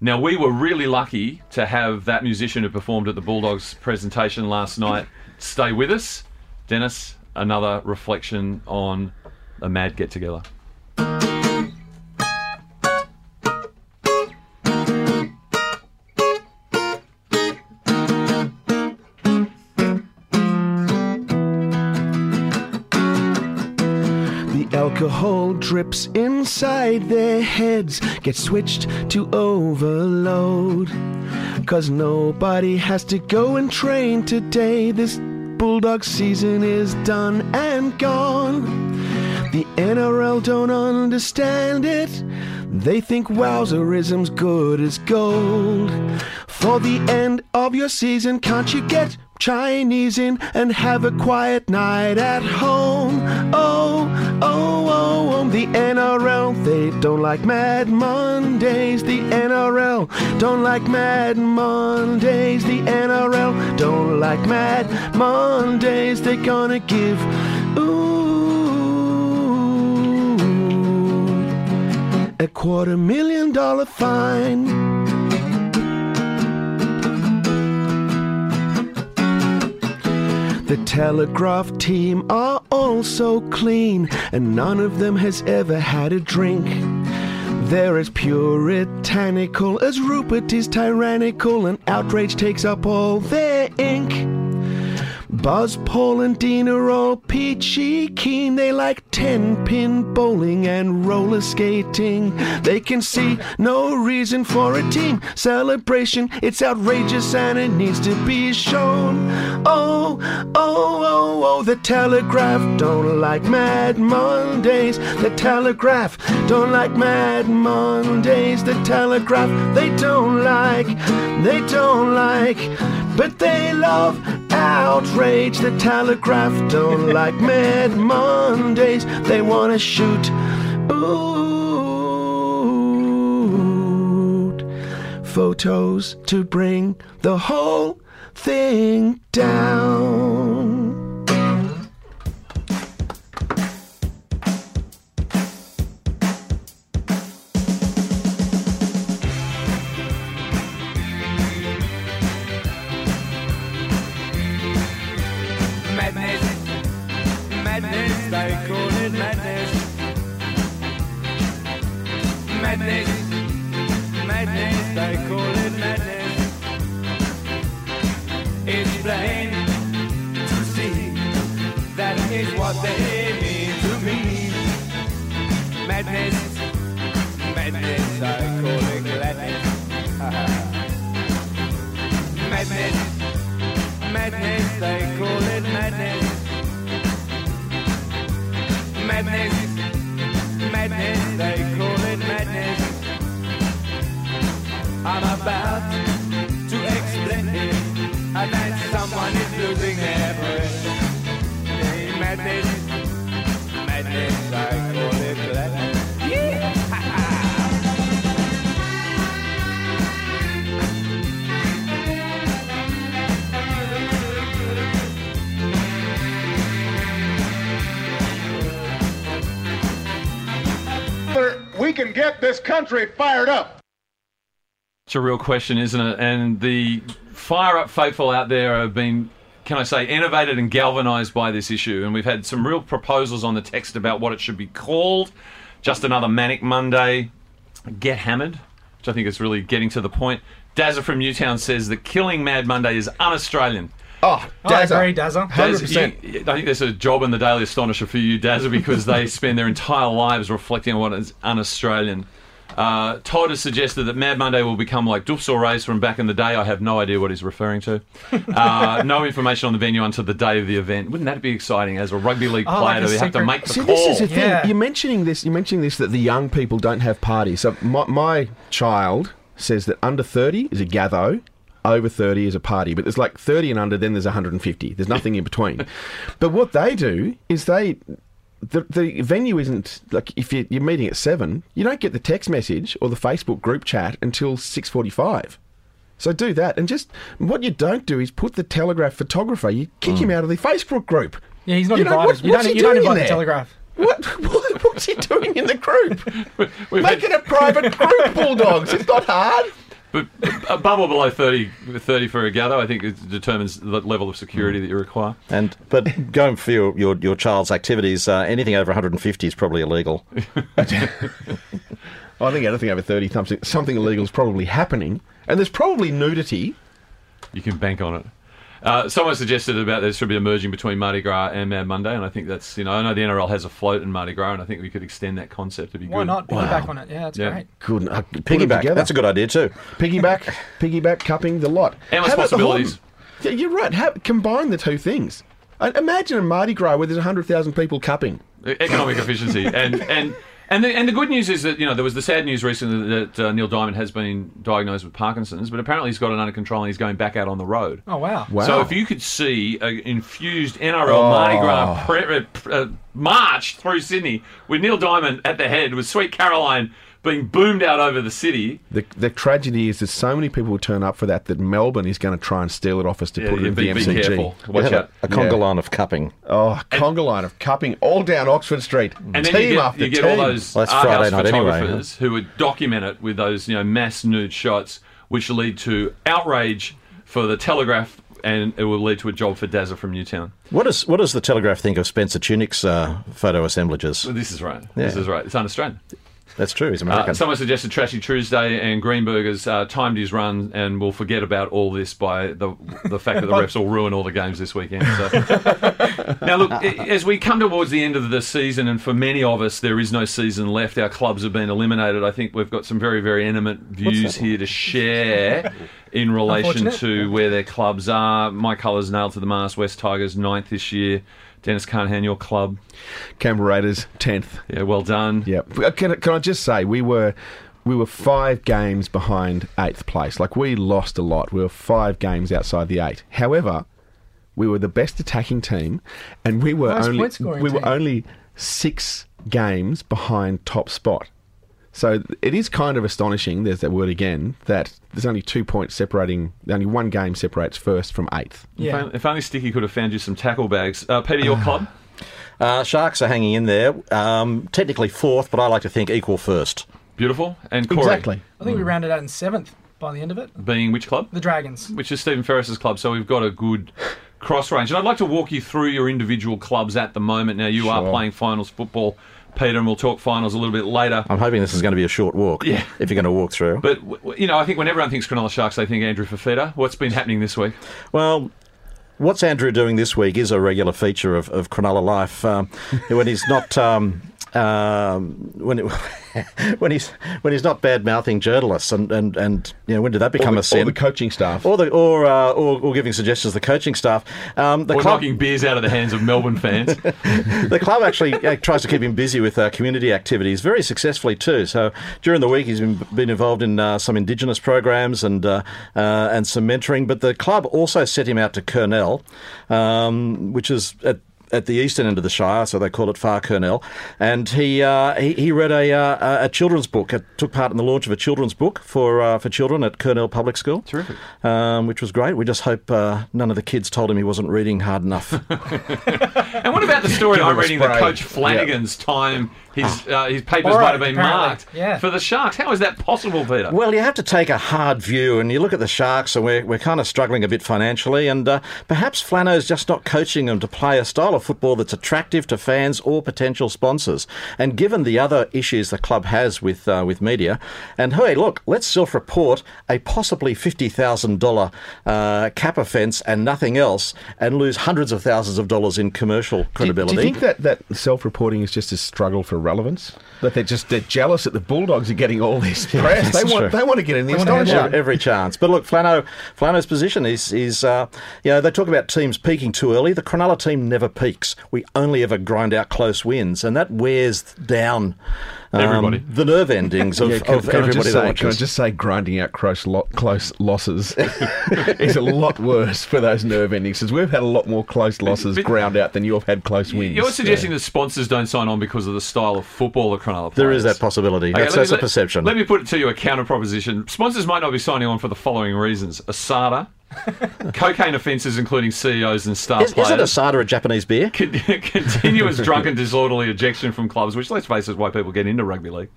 A: Now we were really lucky to have that musician who performed at the Bulldogs presentation last night stay with us, Denis. Another reflection on a mad get together.
C: The alcohol drips inside their heads, get switched to overload. Cause nobody has to go and train today. This Bulldog season is done and gone. The NRL don't understand it. They think wowzerism's good as gold. For the end of your season, can't you get Chinese in and have a quiet night at home? Oh, oh, oh, oh, the NRL, they don't like Mad Mondays. The NRL don't like Mad Mondays. The NRL don't like Mad Mondays. They're gonna give, ooh, a quarter million dollar fine. The Telegraph team are all so clean, and none of them has ever had a drink. They're as puritanical as Rupert is tyrannical, and outrage takes up all their ink. Buzz, Paul, and Dean are all peachy keen. They like 10 pin bowling and roller skating. They can see no reason for a team celebration. It's outrageous and it needs to be shown. Oh, oh, oh, oh, the Telegraph don't like Mad Mondays. The Telegraph don't like Mad Mondays. The Telegraph they don't like, they don't like, but they love outrage. The Telegraph don't like Mad Mondays. They want to shoot. Ooh, photos to bring the whole thing down.
G: This country fired up.
A: It's a real question, isn't it? And the fire up faithful out there have been, can I say, innovated and galvanised by this issue. And we've had some real proposals on the text about what it should be called. Just another Manic Monday. Get hammered, which I think is really getting to the point. Dazza from Newtown says that killing Mad Monday is un Australian.
C: Oh,
D: I
C: Dazza.
D: agree, Dazza.
C: 100%.
A: you- I think there's a job in the Daily Astonisher for you, Dazza, because they spend their entire lives reflecting on what is un-Australian. Uh, Todd has suggested that Mad Monday will become like Dufs or Race from back in the day. I have no idea what he's referring to. Uh, no information on the venue until the day of the event. Wouldn't that be exciting as a rugby league
D: Oh,
A: player
D: like a
A: to have to make the
C: See,
A: call?
C: this is the thing.
D: Yeah.
C: You're mentioning this. You're mentioning this that the young people don't have parties. So my, my child says that under 30 is a gatho, over 30 is a party. But there's like 30 and under, then there's 150. There's nothing in between. but what they do is they. The, the venue isn't like if you, you're meeting at seven, you don't get the text message or the Facebook group chat until six forty-five. So do that, and just what you don't do is put the Telegraph photographer. You kick him mm. out of the Facebook group.
D: Yeah, he's not
C: You know,
D: invited.
C: what's-
D: you
C: what's
D: don't,
C: he
D: you don't invite the? Telegraph.
C: What, what what's he doing in the group? Make it a private group, Bulldogs. It's not hard.
A: But above or below 30, 30 for a gather, I think it determines the level of security that you require.
E: And but going for your your, your child's activities, uh, anything over 150 is probably illegal.
C: I think anything over 30, something, something illegal is probably happening. And there's probably nudity.
A: You can bank on it. Uh, someone suggested about there should be a merging between Mardi Gras and Mad Monday, and I think that's you know I know the NRL has a float in Mardi Gras, and I think we could extend that concept to be
D: Why
A: good.
D: not piggyback on it? Yeah, that's
A: Yeah.
D: great.
C: Couldn't uh,
E: Piggyback. That's a good idea too.
C: Piggyback, piggyback, cupping the lot.
A: Endless
C: How about the
A: possibilities.
C: Yeah, you're right. Have, combine the two things. Imagine a Mardi Gras where there's 100,000 people cupping.
A: economic efficiency and and and the, and the good news is that you know there was the sad news recently that uh, Neil Diamond has been diagnosed with Parkinson's, but apparently he's got it under control and he's going back out on the road.
D: Oh wow.
C: Wow.
A: So if you could see an infused NRL Mardi Gras pre- uh, pre- uh, march through Sydney with Neil Diamond at the head, with Sweet Caroline being boomed out over the city,
C: The, the tragedy is that so many people will turn up for that that Melbourne is going to try and steal it off us to
A: yeah,
C: put it in
A: be,
C: the
A: be
C: MCG.
A: careful.
E: You
A: Watch
E: have
A: out.
E: a, a conga line of cupping.
C: Oh, a conga line of cupping all down Oxford Street.
A: And then you get,
C: after
A: you get
C: team.
A: all those
E: Well, that's
A: art house
E: Friday night anyway,
A: photographers who would document it with those you know mass nude shots, which lead to outrage for the Telegraph, and it will lead to a job for Dazza from Newtown.
E: What does what does the Telegraph think of Spencer Tunick's uh, photo assemblages?
A: This is right. This is right. It's un-Australian.
E: That's true. He's
A: Uh,
E: American.
A: someone suggested Trashy Tuesday and Greenberger's uh, timed his run, and we'll forget about all this by the the fact that the refs will ruin all the games this weekend. So. now, look, as we come towards the end of the season, and for many of us, there is no season left. Our clubs have been eliminated. I think we've got some very, very intimate views here to share in relation to where their clubs are. My colours nailed to the mast. Wests Tigers ninth this year. Denis Carnahan, your club.
C: Canberra Raiders tenth.
A: Yeah, well done.
C: Yep. Uh, Can, can I just say we were we were five games behind eighth place. Like we lost a lot. We were five games outside the eight. However, we were the best attacking team, and we were
D: Highest
C: only
D: point scoring
C: we were only six games behind top spot. So it is kind of astonishing. There's that word again. That there's only two points separating. Only one game separates first from eighth.
A: If
D: Yeah.
A: only- If only Sticky could have found you some tackle bags. Uh, Peter, your club?
E: Uh, Sharks are hanging in there. Um, technically fourth, but I like to think equal first.
A: Beautiful. And Corey,
C: Exactly.
D: I think we rounded out in seventh by the end of it.
A: being which club?
D: The Dragons.
A: Which is Stephen Ferris's club. So we've got a good cross range. And I'd like to walk you through your individual clubs at the moment. Now, you are playing finals football, Peter, and we'll talk finals a little bit later.
E: I'm hoping this is going to be a short walk.
A: Yeah.
E: If you're going to walk through.
A: But, you know, I think when everyone thinks Cronulla Sharks, they think Andrew Fifita. What's been happening this week?
E: Well, what's Andrew doing this week is a regular feature of, of Cronulla life. Um, when he's not. Um, um, when it, when he's when he's not bad mouthing journalists and, and, and you know when did that become
C: or,
E: a
C: the,
E: sin?
C: or the coaching staff.
E: or the or, uh, or or giving suggestions to the coaching staff. Um, the
A: Or
E: club
A: knocking beers out of the hands of Melbourne fans.
E: the club actually uh, tries to keep him busy with uh, community activities very successfully too. So during the week, he's been, been involved in uh, some Indigenous programs and uh, uh, and some mentoring. But the club also sent him out to Kurnell, um, which is at at the eastern end of the Shire, so they call it Far Kurnell, and he uh, he, he read a, uh, a children's book. Uh, took part in the launch of a children's book for uh, for children at Kurnell Public School.
A: Terrific.
E: um, which was great. We just hope uh, none of the kids told him he wasn't reading hard enough.
A: And what about the story I'm reading that
C: spray.
A: Coach Flanagan's time, his uh, his papers
D: All
A: might have been
D: apparently.
A: marked
D: Yeah.
A: for the Sharks? How is that possible, Peter?
E: Well, you have to take a hard view, and you look at the Sharks, and we're, we're kind of struggling a bit financially, and uh, perhaps Flano's just not coaching them to play a style of football that's attractive to fans or potential sponsors. And given the other issues the club has with uh, with media, and hey, look, let's self-report a possibly fifty thousand dollar uh, cap offence and nothing else, and lose hundreds of thousands of dollars in commercial
C: Do,
E: credibility.
C: do you think that, that self-reporting is just a struggle for relevance? That they're just they're jealous that the Bulldogs are getting all this press.
E: that's
C: they want
E: true.
C: they want to get in the
D: They want to have
C: astonishment.
E: Every, every chance. But look, Flano, Flano's position is, is uh, you know, they talk about teams peaking too early. The Cronulla team never peaks. We only ever grind out close wins, and that wears down um,
A: Everybody.
E: the nerve endings of,
C: Yeah, can,
E: of
C: can I
E: everybody
C: just
E: that
C: say,
E: watches.
C: can I just say grinding out close, lo- close losses is a lot worse for those nerve endings because we've had a lot more close losses
A: but-
C: ground out than you've had close wins.
A: You're suggesting that sponsors don't sign on because of the style of football that Cronulla plays.
E: there is that possibility.
A: Okay,
E: that's
A: let me-
E: a perception.
A: Let me put it to you a counter proposition. Sponsors might not be signing on for the following reasons: ASADA, cocaine offences, including CEOs and star
E: is,
A: players.
E: isn't Asada a Japanese beer?
A: Con- continuous drunken disorderly ejection from clubs, which let's face it, is why people get into rugby league.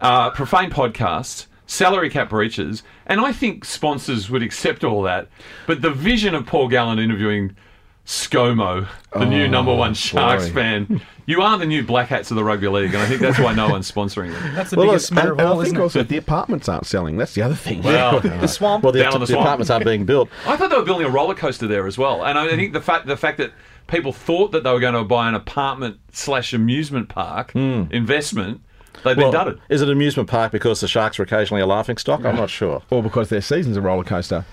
A: Uh, profane podcasts, salary cap breaches, and I think sponsors would accept all that. But the vision of Paul Gallen interviewing ScoMo, the new oh, number one Sharks
C: boy.
A: fan, you are the new black hats of the rugby league, and I think that's why no one's sponsoring them.
D: That's the
C: Well,
D: biggest
C: and,
D: smear
C: and
D: of
C: I
D: all,
C: think
D: isn't it?
C: also the apartments aren't selling. That's the other thing.
A: Well,
D: The swamp.
E: Well, the,
A: Down on the
E: the
A: swamp.
E: apartments aren't being built.
A: I thought they were building a roller coaster there as well, and I hmm. think the fact the fact that people thought that they were going to buy an apartment slash amusement park hmm. investment, they've been
E: Well,
A: dudded.
E: is it an amusement park because the Sharks are occasionally a laughing stock? I'm not sure.
C: or because their season's a roller coaster.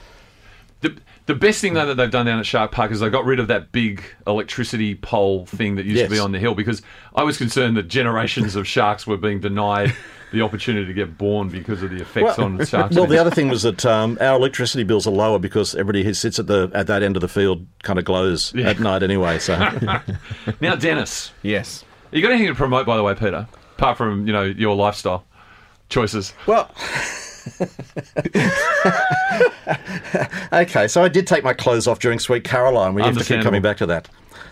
A: The, the best thing though that they've done down at Shark Park is they got rid of that big electricity pole thing that used to be on the hill because I was concerned that generations of sharks were being denied the opportunity to get born because of the effects on sharks.
E: Well, the other thing was that um, our electricity bills are lower because everybody who sits at the at that end of the field kind of glows at night anyway. So
A: now, Denis,
C: Yes.
A: you got anything to promote, by the way, Peter? Apart from you know your lifestyle choices.
E: well. okay, so I did take my clothes off during Sweet Caroline. We have to keep coming back to that.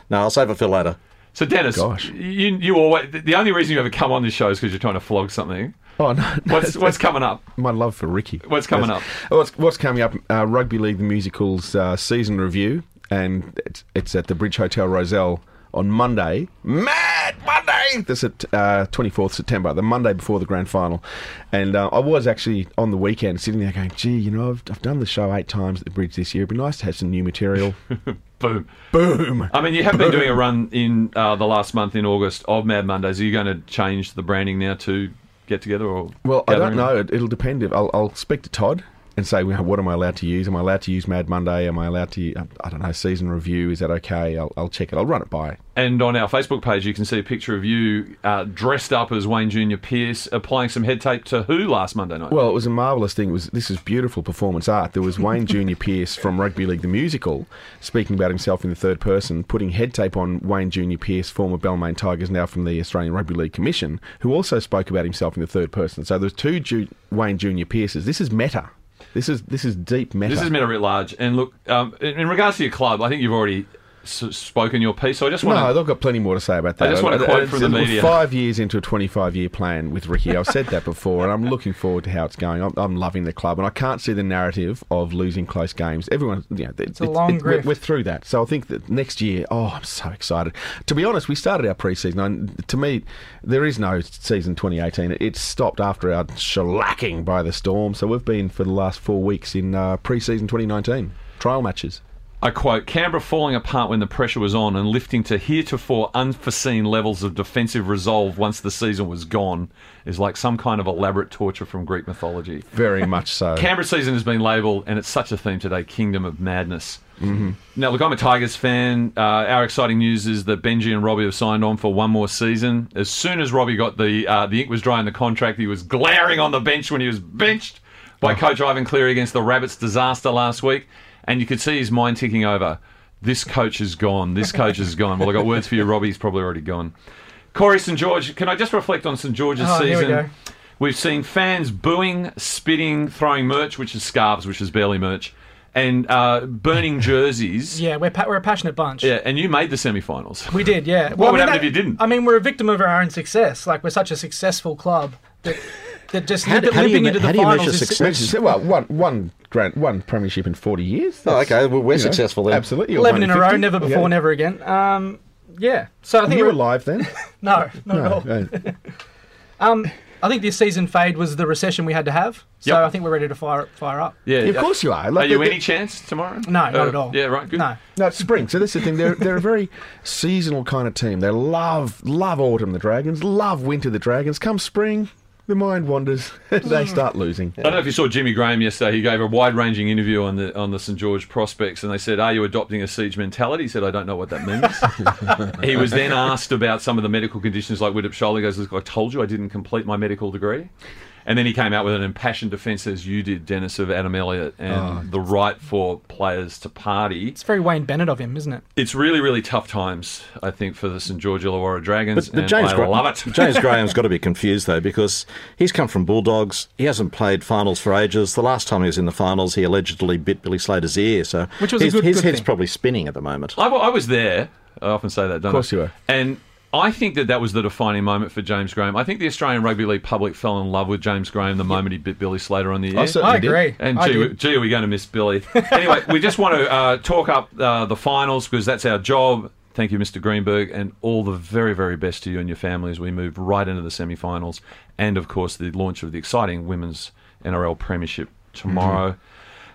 E: No, I'll save it for later.
A: So, Denis,
C: Gosh.
A: you you always the only reason you ever come on this show is because you're trying to flog something.
C: Oh no. no,
A: What's what's coming up?
C: my love for Ricky.
A: What's coming
C: Yes.
A: up?
C: What's, what's coming up? Uh, Rugby League the musicals uh, season review, and it's, it's at the Bridge Hotel Rozelle on Monday. Mad Monday. The Sept- uh, 24th September, the Monday before the grand final. And uh, I was actually on the weekend sitting there going, gee, you know, I've, I've done the show eight times at the bridge this year. It'd be nice to have some new material.
A: Boom.
C: Boom.
A: I mean, you have been doing a run in uh, the last month in August of Mad Mondays. Are you going to change the branding now to get together or?
C: Well, I don't know. It, it'll depend. If I'll, I'll speak to Todd and say, well, what am I allowed to use? Am I allowed to use Mad Monday? Am I allowed to? I don't know. Season review is that okay? I'll, I'll check it. I'll run it by.
A: And on our Facebook page, you can see a picture of you uh, dressed up as Wayne Junior Pearce, applying some head tape to who last Monday night?
C: Well, it was a marvellous thing. It was this is beautiful performance art. There was Wayne Junior Pearce from Rugby League the musical, speaking about himself in the third person, putting head tape on Wayne Junior Pearce, former Balmain Tigers, now from the Australian Rugby League Commission, who also spoke about himself in the third person. So there's two Ju- Wayne Junior Pearces. This is meta. This is this is deep meta.
A: This is meant writ large. And look, um, in, in regards to your club, I think you've already spoken your piece. So I just want
C: No,
A: to.
C: they've got plenty more to say about that.
A: I just want to quote from the
C: we're
A: media.
C: Five years into a 25 year plan with Ricky. I've said that before, and I'm looking forward to how it's going. I'm, I'm loving the club, and I can't see the narrative of losing close games. Everyone, you know, it's,
D: a long
C: we're,
D: grift.
C: we're through that. So I think that next year, oh, I'm so excited. To be honest, we started our preseason, and to me, there is no season 2018. It stopped after our shellacking by the Storm. So we've been for the last four weeks in uh, preseason 2019 trial matches.
A: I quote Canberra falling apart when the pressure was on and lifting to heretofore unforeseen levels of defensive resolve once the season was gone is like some kind of elaborate torture from Greek mythology.
C: Very much so.
A: Canberra season has been labelled, and it's such a theme today Kingdom of Madness. Mm-hmm. Now, look, I'm a Tigers fan. Uh, our exciting news is that Benji and Robbie have signed on for one more season. As soon as Robbie got the uh, the ink was dry in the contract, he was glaring on the bench when he was benched by Coach Ivan Cleary against the Rabbits disaster last week, and you could see his mind ticking over. This coach is gone. This coach is gone. Well, I got words for you. Robbie's probably already gone. Corey St George, can I just reflect on St George's
D: Oh, here we
A: season?
D: go.
A: We've seen fans booing, spitting, throwing merch, which is scarves, which is barely merch, and uh, burning jerseys.
D: Yeah, we're, pa- we're a passionate bunch.
A: Yeah, and you made the semi-finals.
D: We did, yeah.
A: What
D: Well,
A: would
D: I mean,
A: happen
D: that-
A: if you didn't?
D: I mean, we're a victim of our own success. Like, we're such a successful club that, that just
E: How do-
D: limp-
E: how do you
D: into the
E: how do you
D: finals
E: measure
D: is
E: success?
C: Well, one one grand one premiership in forty years.
E: Oh, okay, well, we're
C: you know,
E: successful then.
C: Absolutely,
D: 11 in a row, never before,
C: Yeah.
D: never again. Um, yeah. So I think
C: You
D: we're,
C: were live then.
D: No, not at all. Um, I think this season fade was the recession we had to have. So
A: Yep.
D: I think we're ready to fire fire up.
A: Yeah,
C: of course you are. Like,
A: Are you any chance tomorrow?
D: No, not
A: Uh,
D: at all.
A: Yeah, right. Good.
D: No.
C: No, it's spring. So that's the thing. They're they're a very seasonal kind of team. They love love autumn the Dragons, love winter the Dragons. Come spring, the mind wanders. they hmm. start losing.
A: I don't know if you saw Jimmy Graham yesterday. He gave a wide-ranging interview on the on the St George prospects, and they said, "Are you adopting a siege mentality?" He said, "I don't know what that means." he was then asked about some of the medical conditions, like Widdop shoulder. He goes, "Look, I told you I didn't complete my medical degree." And then he came out with an impassioned defence, as you did, Denis, of Adam Elliott and
C: Oh.
A: the right for players to party.
D: It's very Wayne Bennett of him, isn't it?
A: It's really, really tough times, I think, for the St George Illawarra Dragons.
E: But, but
A: and
E: James,
A: I
E: Gra-
A: love it.
E: James Graham's got to be confused though because he's come from Bulldogs. He hasn't played finals for ages. The last time he was in the finals, he allegedly bit Billy Slater's ear. So
D: Which was a
E: his,
D: good-
E: his
D: good
E: head's
D: thing.
E: probably spinning at the moment.
A: I, I was there. I often say that, don't
C: Of course
A: I?
C: you were.
A: And I think that that was the defining moment for James Graham. I think the Australian Rugby League public fell in love with James Graham the moment he bit Billy Slater on the ear.
C: I certainly
D: I
C: did.
D: agree.
A: and
D: I
A: gee, we- gee, are we going to miss Billy? anyway, we just want to uh, talk up uh, the finals because that's our job. Thank you, Mr. Greenberg, and all the very, very best to you and your family as we move right into the semi finals and, of course, the launch of the exciting Women's NRL Premiership tomorrow.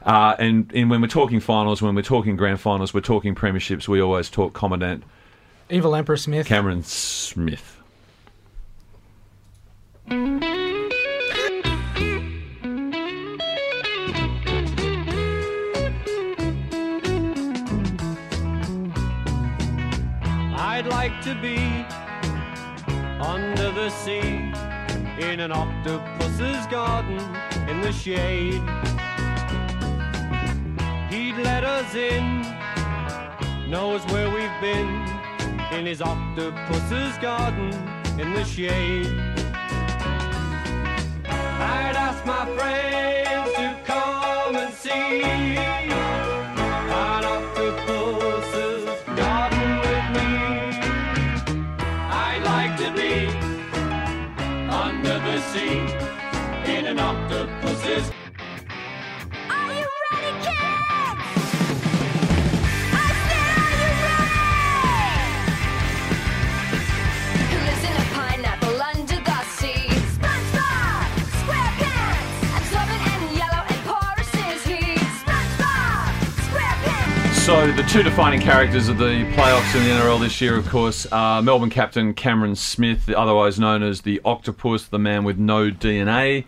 A: Uh, and, and when we're talking finals, when we're talking grand finals, we're talking premierships, we always talk Commandant
D: Evil Emperor Smith.
A: Cameron Smith.
H: I'd like to be under the sea in an octopus's garden in the shade. He'd let us in, knows where we've been in his octopus's garden in the shade. I'd ask my friends to come and see an octopus's garden with me. I'd like to be under the sea in an octopus's.
A: The two defining characters of the playoffs in the NRL this year, of course, are Melbourne captain Cameron Smith, otherwise known as the Octopus, the man with no DNA.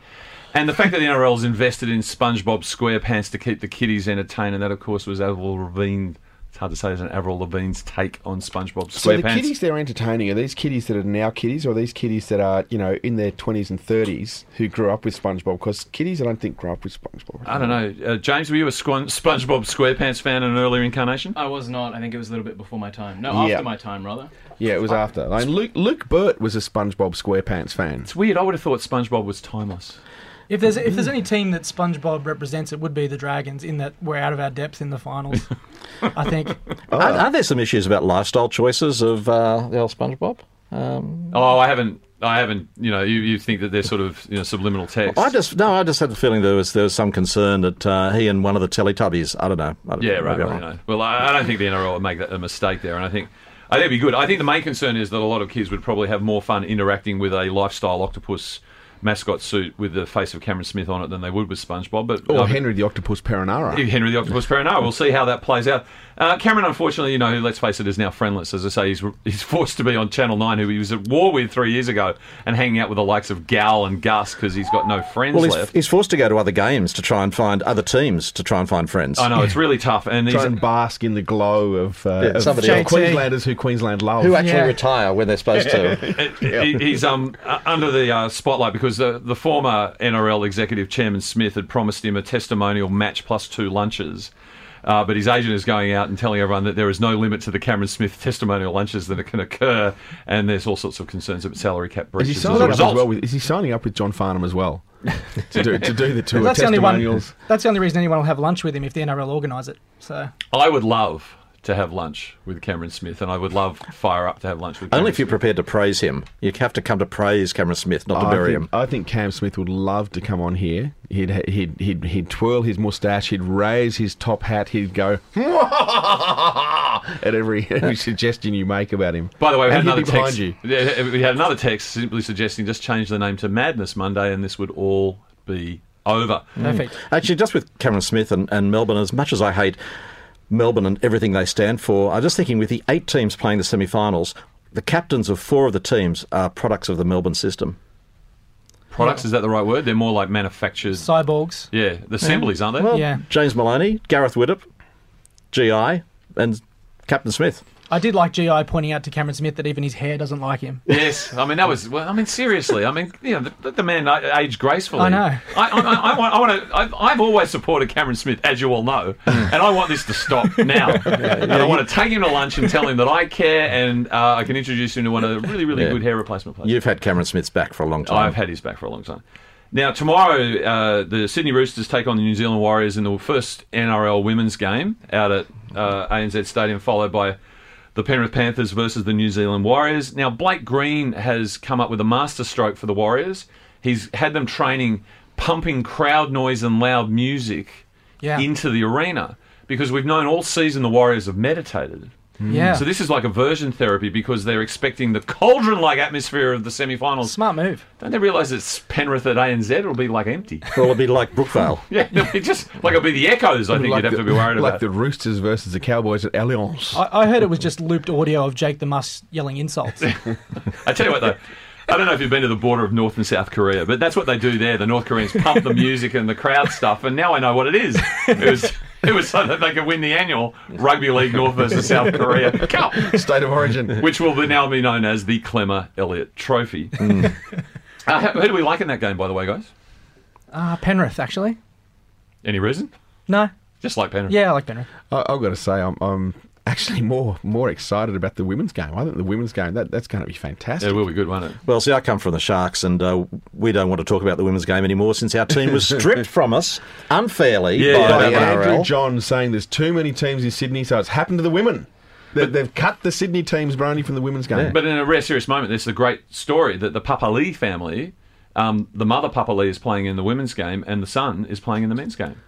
A: And the fact that the NRL has invested in SpongeBob SquarePants to keep the kiddies entertained, and that, of course, was Avril Lavigne. It's hard to say, isn't it? Avril Lavigne's take on SpongeBob SquarePants.
C: So the kiddies they're entertaining are these kiddies that are now kiddies, or are these kiddies that are you know in their twenties and thirties who grew up with SpongeBob? Because kiddies, I don't think grew up with SpongeBob.
A: I don't know. Uh, James, were you a Squ- SpongeBob SquarePants fan in an earlier incarnation?
B: I was not. I think it was a little bit before my time. No,
C: Yeah.
B: after my time, rather.
C: Yeah, it was after. I mean, Luke Luke Burt was a SpongeBob SquarePants fan.
A: It's weird. I would have thought SpongeBob was timeless.
D: If there's if there's any team that SpongeBob represents, it would be the Dragons. In that we're out of our depth in the finals. I think.
E: Are, are there some issues about lifestyle choices of uh, the old SpongeBob? Um,
A: Oh, I haven't. I haven't. You know, you, you think that they're sort of you know subliminal text.
E: I just no, I just had the feeling there was there was some concern that uh, he and one of the Teletubbies. I don't know. I don't
A: Yeah,
E: know,
A: right.
E: maybe
A: right you know. Well, I, I don't think the NRL would make that a mistake there, and I think I think it'd be good. I think the main concern is that a lot of kids would probably have more fun interacting with a lifestyle octopus mascot suit with the face of Cameron Smith on it than they would with SpongeBob. But
C: Or
A: uh,
C: Henry the Octopus Perenara.
A: Henry the Octopus Perenara. We'll see how that plays out. Uh, Cameron, unfortunately, you know, let's face it, is now friendless. As I say, he's, he's forced to be on Channel 9, who he was at war with three years ago, and hanging out with the likes of Gal and Gus because he's got no friends
E: Well, he's,
A: left.
E: he's forced to go to other games to try and find other teams to try and find friends.
A: I know, it's really tough. And he's,
C: Try and bask in the glow of, uh,
E: Yeah,
C: of
E: somebody
D: else.
C: Queenslanders who Queensland love.
E: Who actually
D: Yeah.
E: retire when they're supposed to?
A: he, he's um uh, under the uh, spotlight because the the former NRL executive chairman Smith had promised him a testimonial match plus two lunches. Uh, but his agent is going out and telling everyone that there is no limit to the Cameron Smith testimonial lunches that can occur, and there's all sorts of concerns about salary cap
C: Is he
A: breaches as
C: signing
A: a
C: up as well? With, is he signing up with John Farnham as well to do to do the tour
D: That's the only one.
C: testimonials?
D: That's the only reason anyone will have lunch with him if the NRL organise it. So
A: I would love to have lunch with Cameron Smith, and I would love Fire Up to have lunch with.
E: Only if you're
A: Smith.
E: prepared to praise him. You have to come to praise Cameron Smith, not to
C: I
E: bury
C: think,
E: him.
C: I think Cam Smith would love to come on here. He'd he'd he'd he'd twirl his moustache. He'd raise his top hat. He'd go at every every suggestion you make about him.
A: By the way, we had
C: And he'd
A: another
C: behind
A: text.
C: you.
A: We had another text simply suggesting just change the name to Madness Monday, and this would all be over.
D: perfect. Mm.
E: Actually, just with Cameron Smith and, and Melbourne, as much as I hate Melbourne and everything they stand for, I'm just thinking with the eight teams playing the semi finals, the captains of four of the teams are products of the Melbourne system.
A: Products is that the right word? They're more like manufactured.
D: Cyborgs.
A: Yeah, the assemblies, aren't they?
E: Well,
D: Yeah.
E: James Maloney, Gareth Widdop, GI, and Captain Smith.
D: I did like GI pointing out to Cameron Smith that even his hair doesn't like him.
A: Yes, I mean that was. Well, I mean seriously. I mean, you know, the, the man aged gracefully.
D: I know.
A: I, I, I, I want. I want to. I, I've always supported Cameron Smith, as you all know, and I want this to stop now. and I want to take him to lunch and tell him that I care, and uh, I can introduce him to one of the really, really
E: Yeah.
A: good hair replacement places.
E: You've had Cameron Smith's back for a long time.
A: I've had his back for a long time. Now, tomorrow, uh, the Sydney Roosters take on the New Zealand Warriors in the first NRL women's game out at uh, ANZ Stadium, followed by the Penrith Panthers versus the New Zealand Warriors. Now, Blake Green has come up with a masterstroke for the Warriors. He's had them training, pumping crowd noise and loud music
D: Yeah.
A: into the arena because we've known all season the Warriors have meditated. Mm.
D: Yeah.
A: So this is like aversion therapy because they're expecting the cauldron-like atmosphere of the semi-finals
D: Smart move.
A: don't they realise it's Penrith at ANZ? It'll be like empty.
E: Well, it'll be like Brookvale.
A: Yeah, it'll be just like it'll be the echoes. I think
C: like
A: you'd have
C: the,
A: to be worried
C: like
A: about.
C: the Roosters versus the Cowboys at Allianz.
D: I, I heard it was just looped audio of Jake the Muss yelling insults.
A: I tell you what though. I don't know if you've been to the border of North and South Korea, but that's what they do there. The North Koreans pump the music and the crowd stuff, and now I know what it is. It was, it was so that they could win the annual Rugby League North versus South Korea Cup,
C: State of origin.
A: which will be now be known as the Klemmer Elliott Trophy. Uh, who who do we like in that game, by the way, guys?
D: Ah, Penrith, actually.
A: Any reason?
D: No.
A: Just like Penrith.
D: Yeah, I like Penrith.
C: I, I've got to say, I'm, I'm actually more more excited about the women's game. I think the women's game that that's going to be fantastic.
A: it will be good, won't it?
E: Well, see, I come from the Sharks, and uh, we don't want to talk about the women's game anymore since our team was stripped from us unfairly
A: Yeah,
E: by
C: By Andrew John saying there's too many teams in Sydney, so it's happened to the women. They, they've cut the Sydney teams, Brony, from the women's game.
A: But in a rare serious moment, there's a great story that the Papali family, um, the mother Papali is playing in the women's game, and the son is playing in the men's game.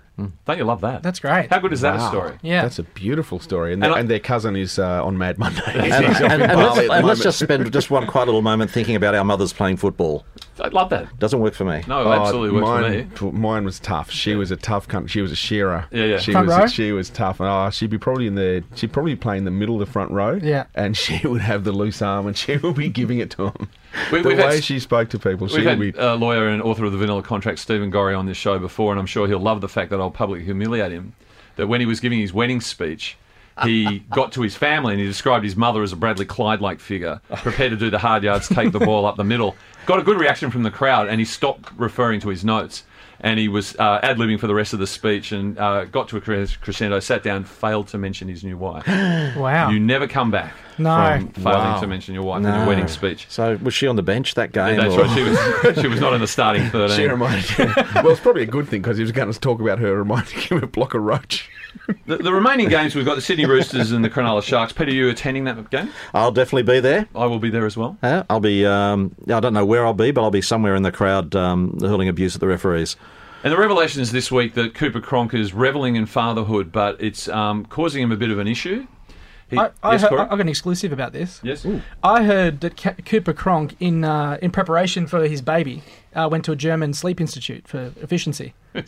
A: Don't you love that?
D: That's great.
A: How good is that a story?
D: Yeah.
C: That's a beautiful story. And,
A: And
C: their-
A: I-
C: and their cousin is uh, on Mad Monday.
E: And,
C: He's
E: and- and let's, and let's just spend just one quiet little moment thinking about our mothers playing football.
A: I love that.
E: Doesn't work for me.
A: No,
C: Oh,
A: absolutely works
C: mine,
A: for me.
C: p- Mine was tough. She was a tough cunt. She was a shearer.
A: Yeah, yeah.
C: She
D: Front row?
C: she was tough. Oh, she'd be probably in the she'd probably play in the middle of the front row.
D: Yeah.
C: and she would have the loose arm and she would be giving it to him.
A: We-
C: the
A: we've
C: way
A: had-
C: she spoke to people, she
A: We've
C: would
A: had
C: be.
A: a lawyer and author of the Vanilla Contract, Stephen Gorry, on this show before, and I'm sure he'll love the fact that I'll publicly humiliate him. That when he was giving his wedding speech, he got to his family and he described his mother as a Bradley Clyde-like figure, prepared to do the hard yards, take the ball up the middle. Got a good reaction from the crowd, and he stopped referring to his notes. And he was uh, ad libbing for the rest of the speech and uh, got to a crescendo, sat down, failed to mention his new wife.
D: Wow.
A: You never come back
D: No.
A: from failing
C: Wow.
A: to mention your wife in your wedding speech.
E: So was she on the bench that game?
A: That's
E: or-
A: right. She was. She was not in the starting thirteen.
C: She reminded him. well, it's probably a good thing because he was going to talk about her reminding him of Blocker Roach.
A: The, the remaining games we've got the Sydney Roosters and the Cronulla Sharks. Peter, you attending that game?
E: I'll definitely be there.
A: I will be there as well.
E: Uh, I'll be. Um, I don't know where I'll be, but I'll be somewhere in the crowd um, hurling abuse at the referees.
A: And the revelation is this week that Cooper Cronk is reveling in fatherhood, but it's um, causing him a bit of an issue. He,
D: I, I,
A: yes,
D: heard,
A: Corey?
D: I got an exclusive about this.
A: yes.
D: I heard that Ca- Cooper Cronk, in uh, in preparation for his baby, uh, went to a German sleep institute for efficiency.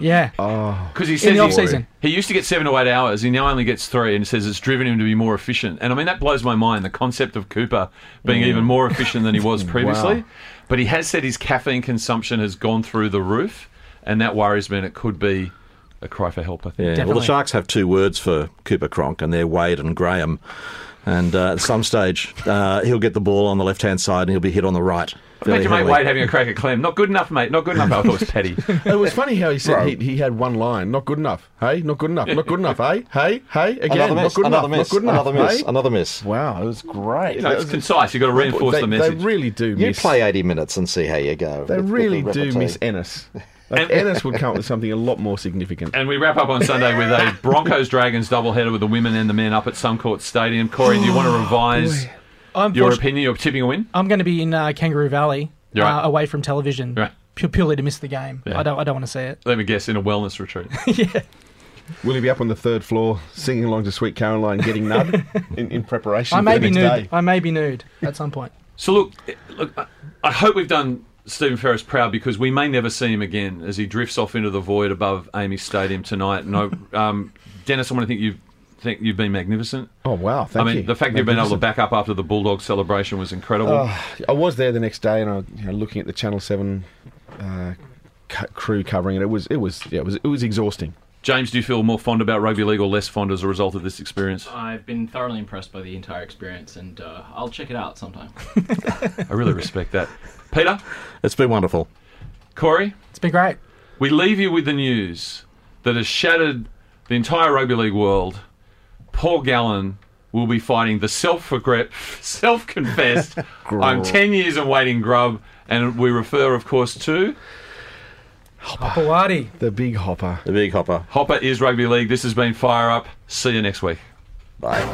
D: Yeah,
A: Because he
D: in
A: says
D: the off
A: he,
D: season.
A: he used to get seven to eight hours. He now only gets three, and says it's driven him to be more efficient. And I mean that blows my mind. The concept of Cooper being even more efficient than he was previously.
C: Wow.
A: But he has said his caffeine consumption has gone through the roof, and that worries me. And it could be a cry for help. I think.
E: Yeah. Well, the Sharks have two words for Cooper Cronk, and they're Wade and Graham. And uh, at some stage, uh, he'll get the ball on the left hand side, and he'll be hit on the right.
A: Imagine
E: Very
A: mate
E: heavily.
A: Wade having a crack at Clem. Not good enough, mate. Not good enough. I thought it was petty.
C: It was funny how he said he, he had one line. Not good enough. Hey, not good enough. Not good enough. Hey, hey, hey. Again,
E: Another
C: not
E: miss.
C: good
E: Another
C: enough.
E: miss.
C: Not good enough.
E: Another miss.
C: hey?
E: Another miss.
C: Wow, it was great.
A: You know, it's concise. You've got to reinforce
C: they,
A: the
C: they really do Miss.
E: You
C: miss.
E: play 80 minutes and see how you go.
C: They
E: with- with
C: really
E: the
C: do miss Ennis. Like,
A: And-
C: Ennis would come up with something a lot more significant.
A: And we wrap up on Sunday with a Broncos Dragons doubleheader with the women and the men up at Suncorp Stadium. Corey, do you want to revise
D: I'm,
A: your opinion? You're tipping a win?
D: I'm going to be in uh, Kangaroo Valley,
A: right.
D: uh, away from television,
A: Right.
D: purely to miss the game.
A: Yeah.
D: I don't. I don't want to see it.
A: Let me guess, in a wellness retreat.
D: yeah.
C: Will he be up on the third floor singing along to Sweet Caroline, getting nud in, in preparation
D: I
C: for
D: may
C: the
D: be
C: next
D: nude.
C: day?
D: I may be nude at some point.
A: So look, look, I- I hope we've done Stephen Ferris proud because we may never see him again as he drifts off into the void above Amy Stadium tonight. No, um, Denis, I want to think you've think you've been magnificent.
C: Oh wow! Thank
A: I mean,
C: you.
A: the fact you've been able to back up after the Bulldog celebration was incredible.
C: Oh, I was there the next day, and I you know, looking at the Channel Seven uh, cu- crew covering it. It was it was yeah, it was it was exhausting.
A: James, do you feel more fond about rugby league or less fond as a result of this experience?
B: I've been thoroughly impressed by the entire experience, and uh, I'll check it out sometime.
A: I really respect that. Peter,
E: It's been wonderful.
A: Corey,
D: It's been great.
A: we leave you with the news that has shattered the entire rugby league world. Paul Gallen will be fighting the self-regret, self-confessed I'm 10 years in waiting grub and we refer of course to Hopper
D: Hawadi.
C: The big hopper.
E: The big hopper.
A: Hopper is rugby league. This has been Fire Up. See you next week.
E: Bye.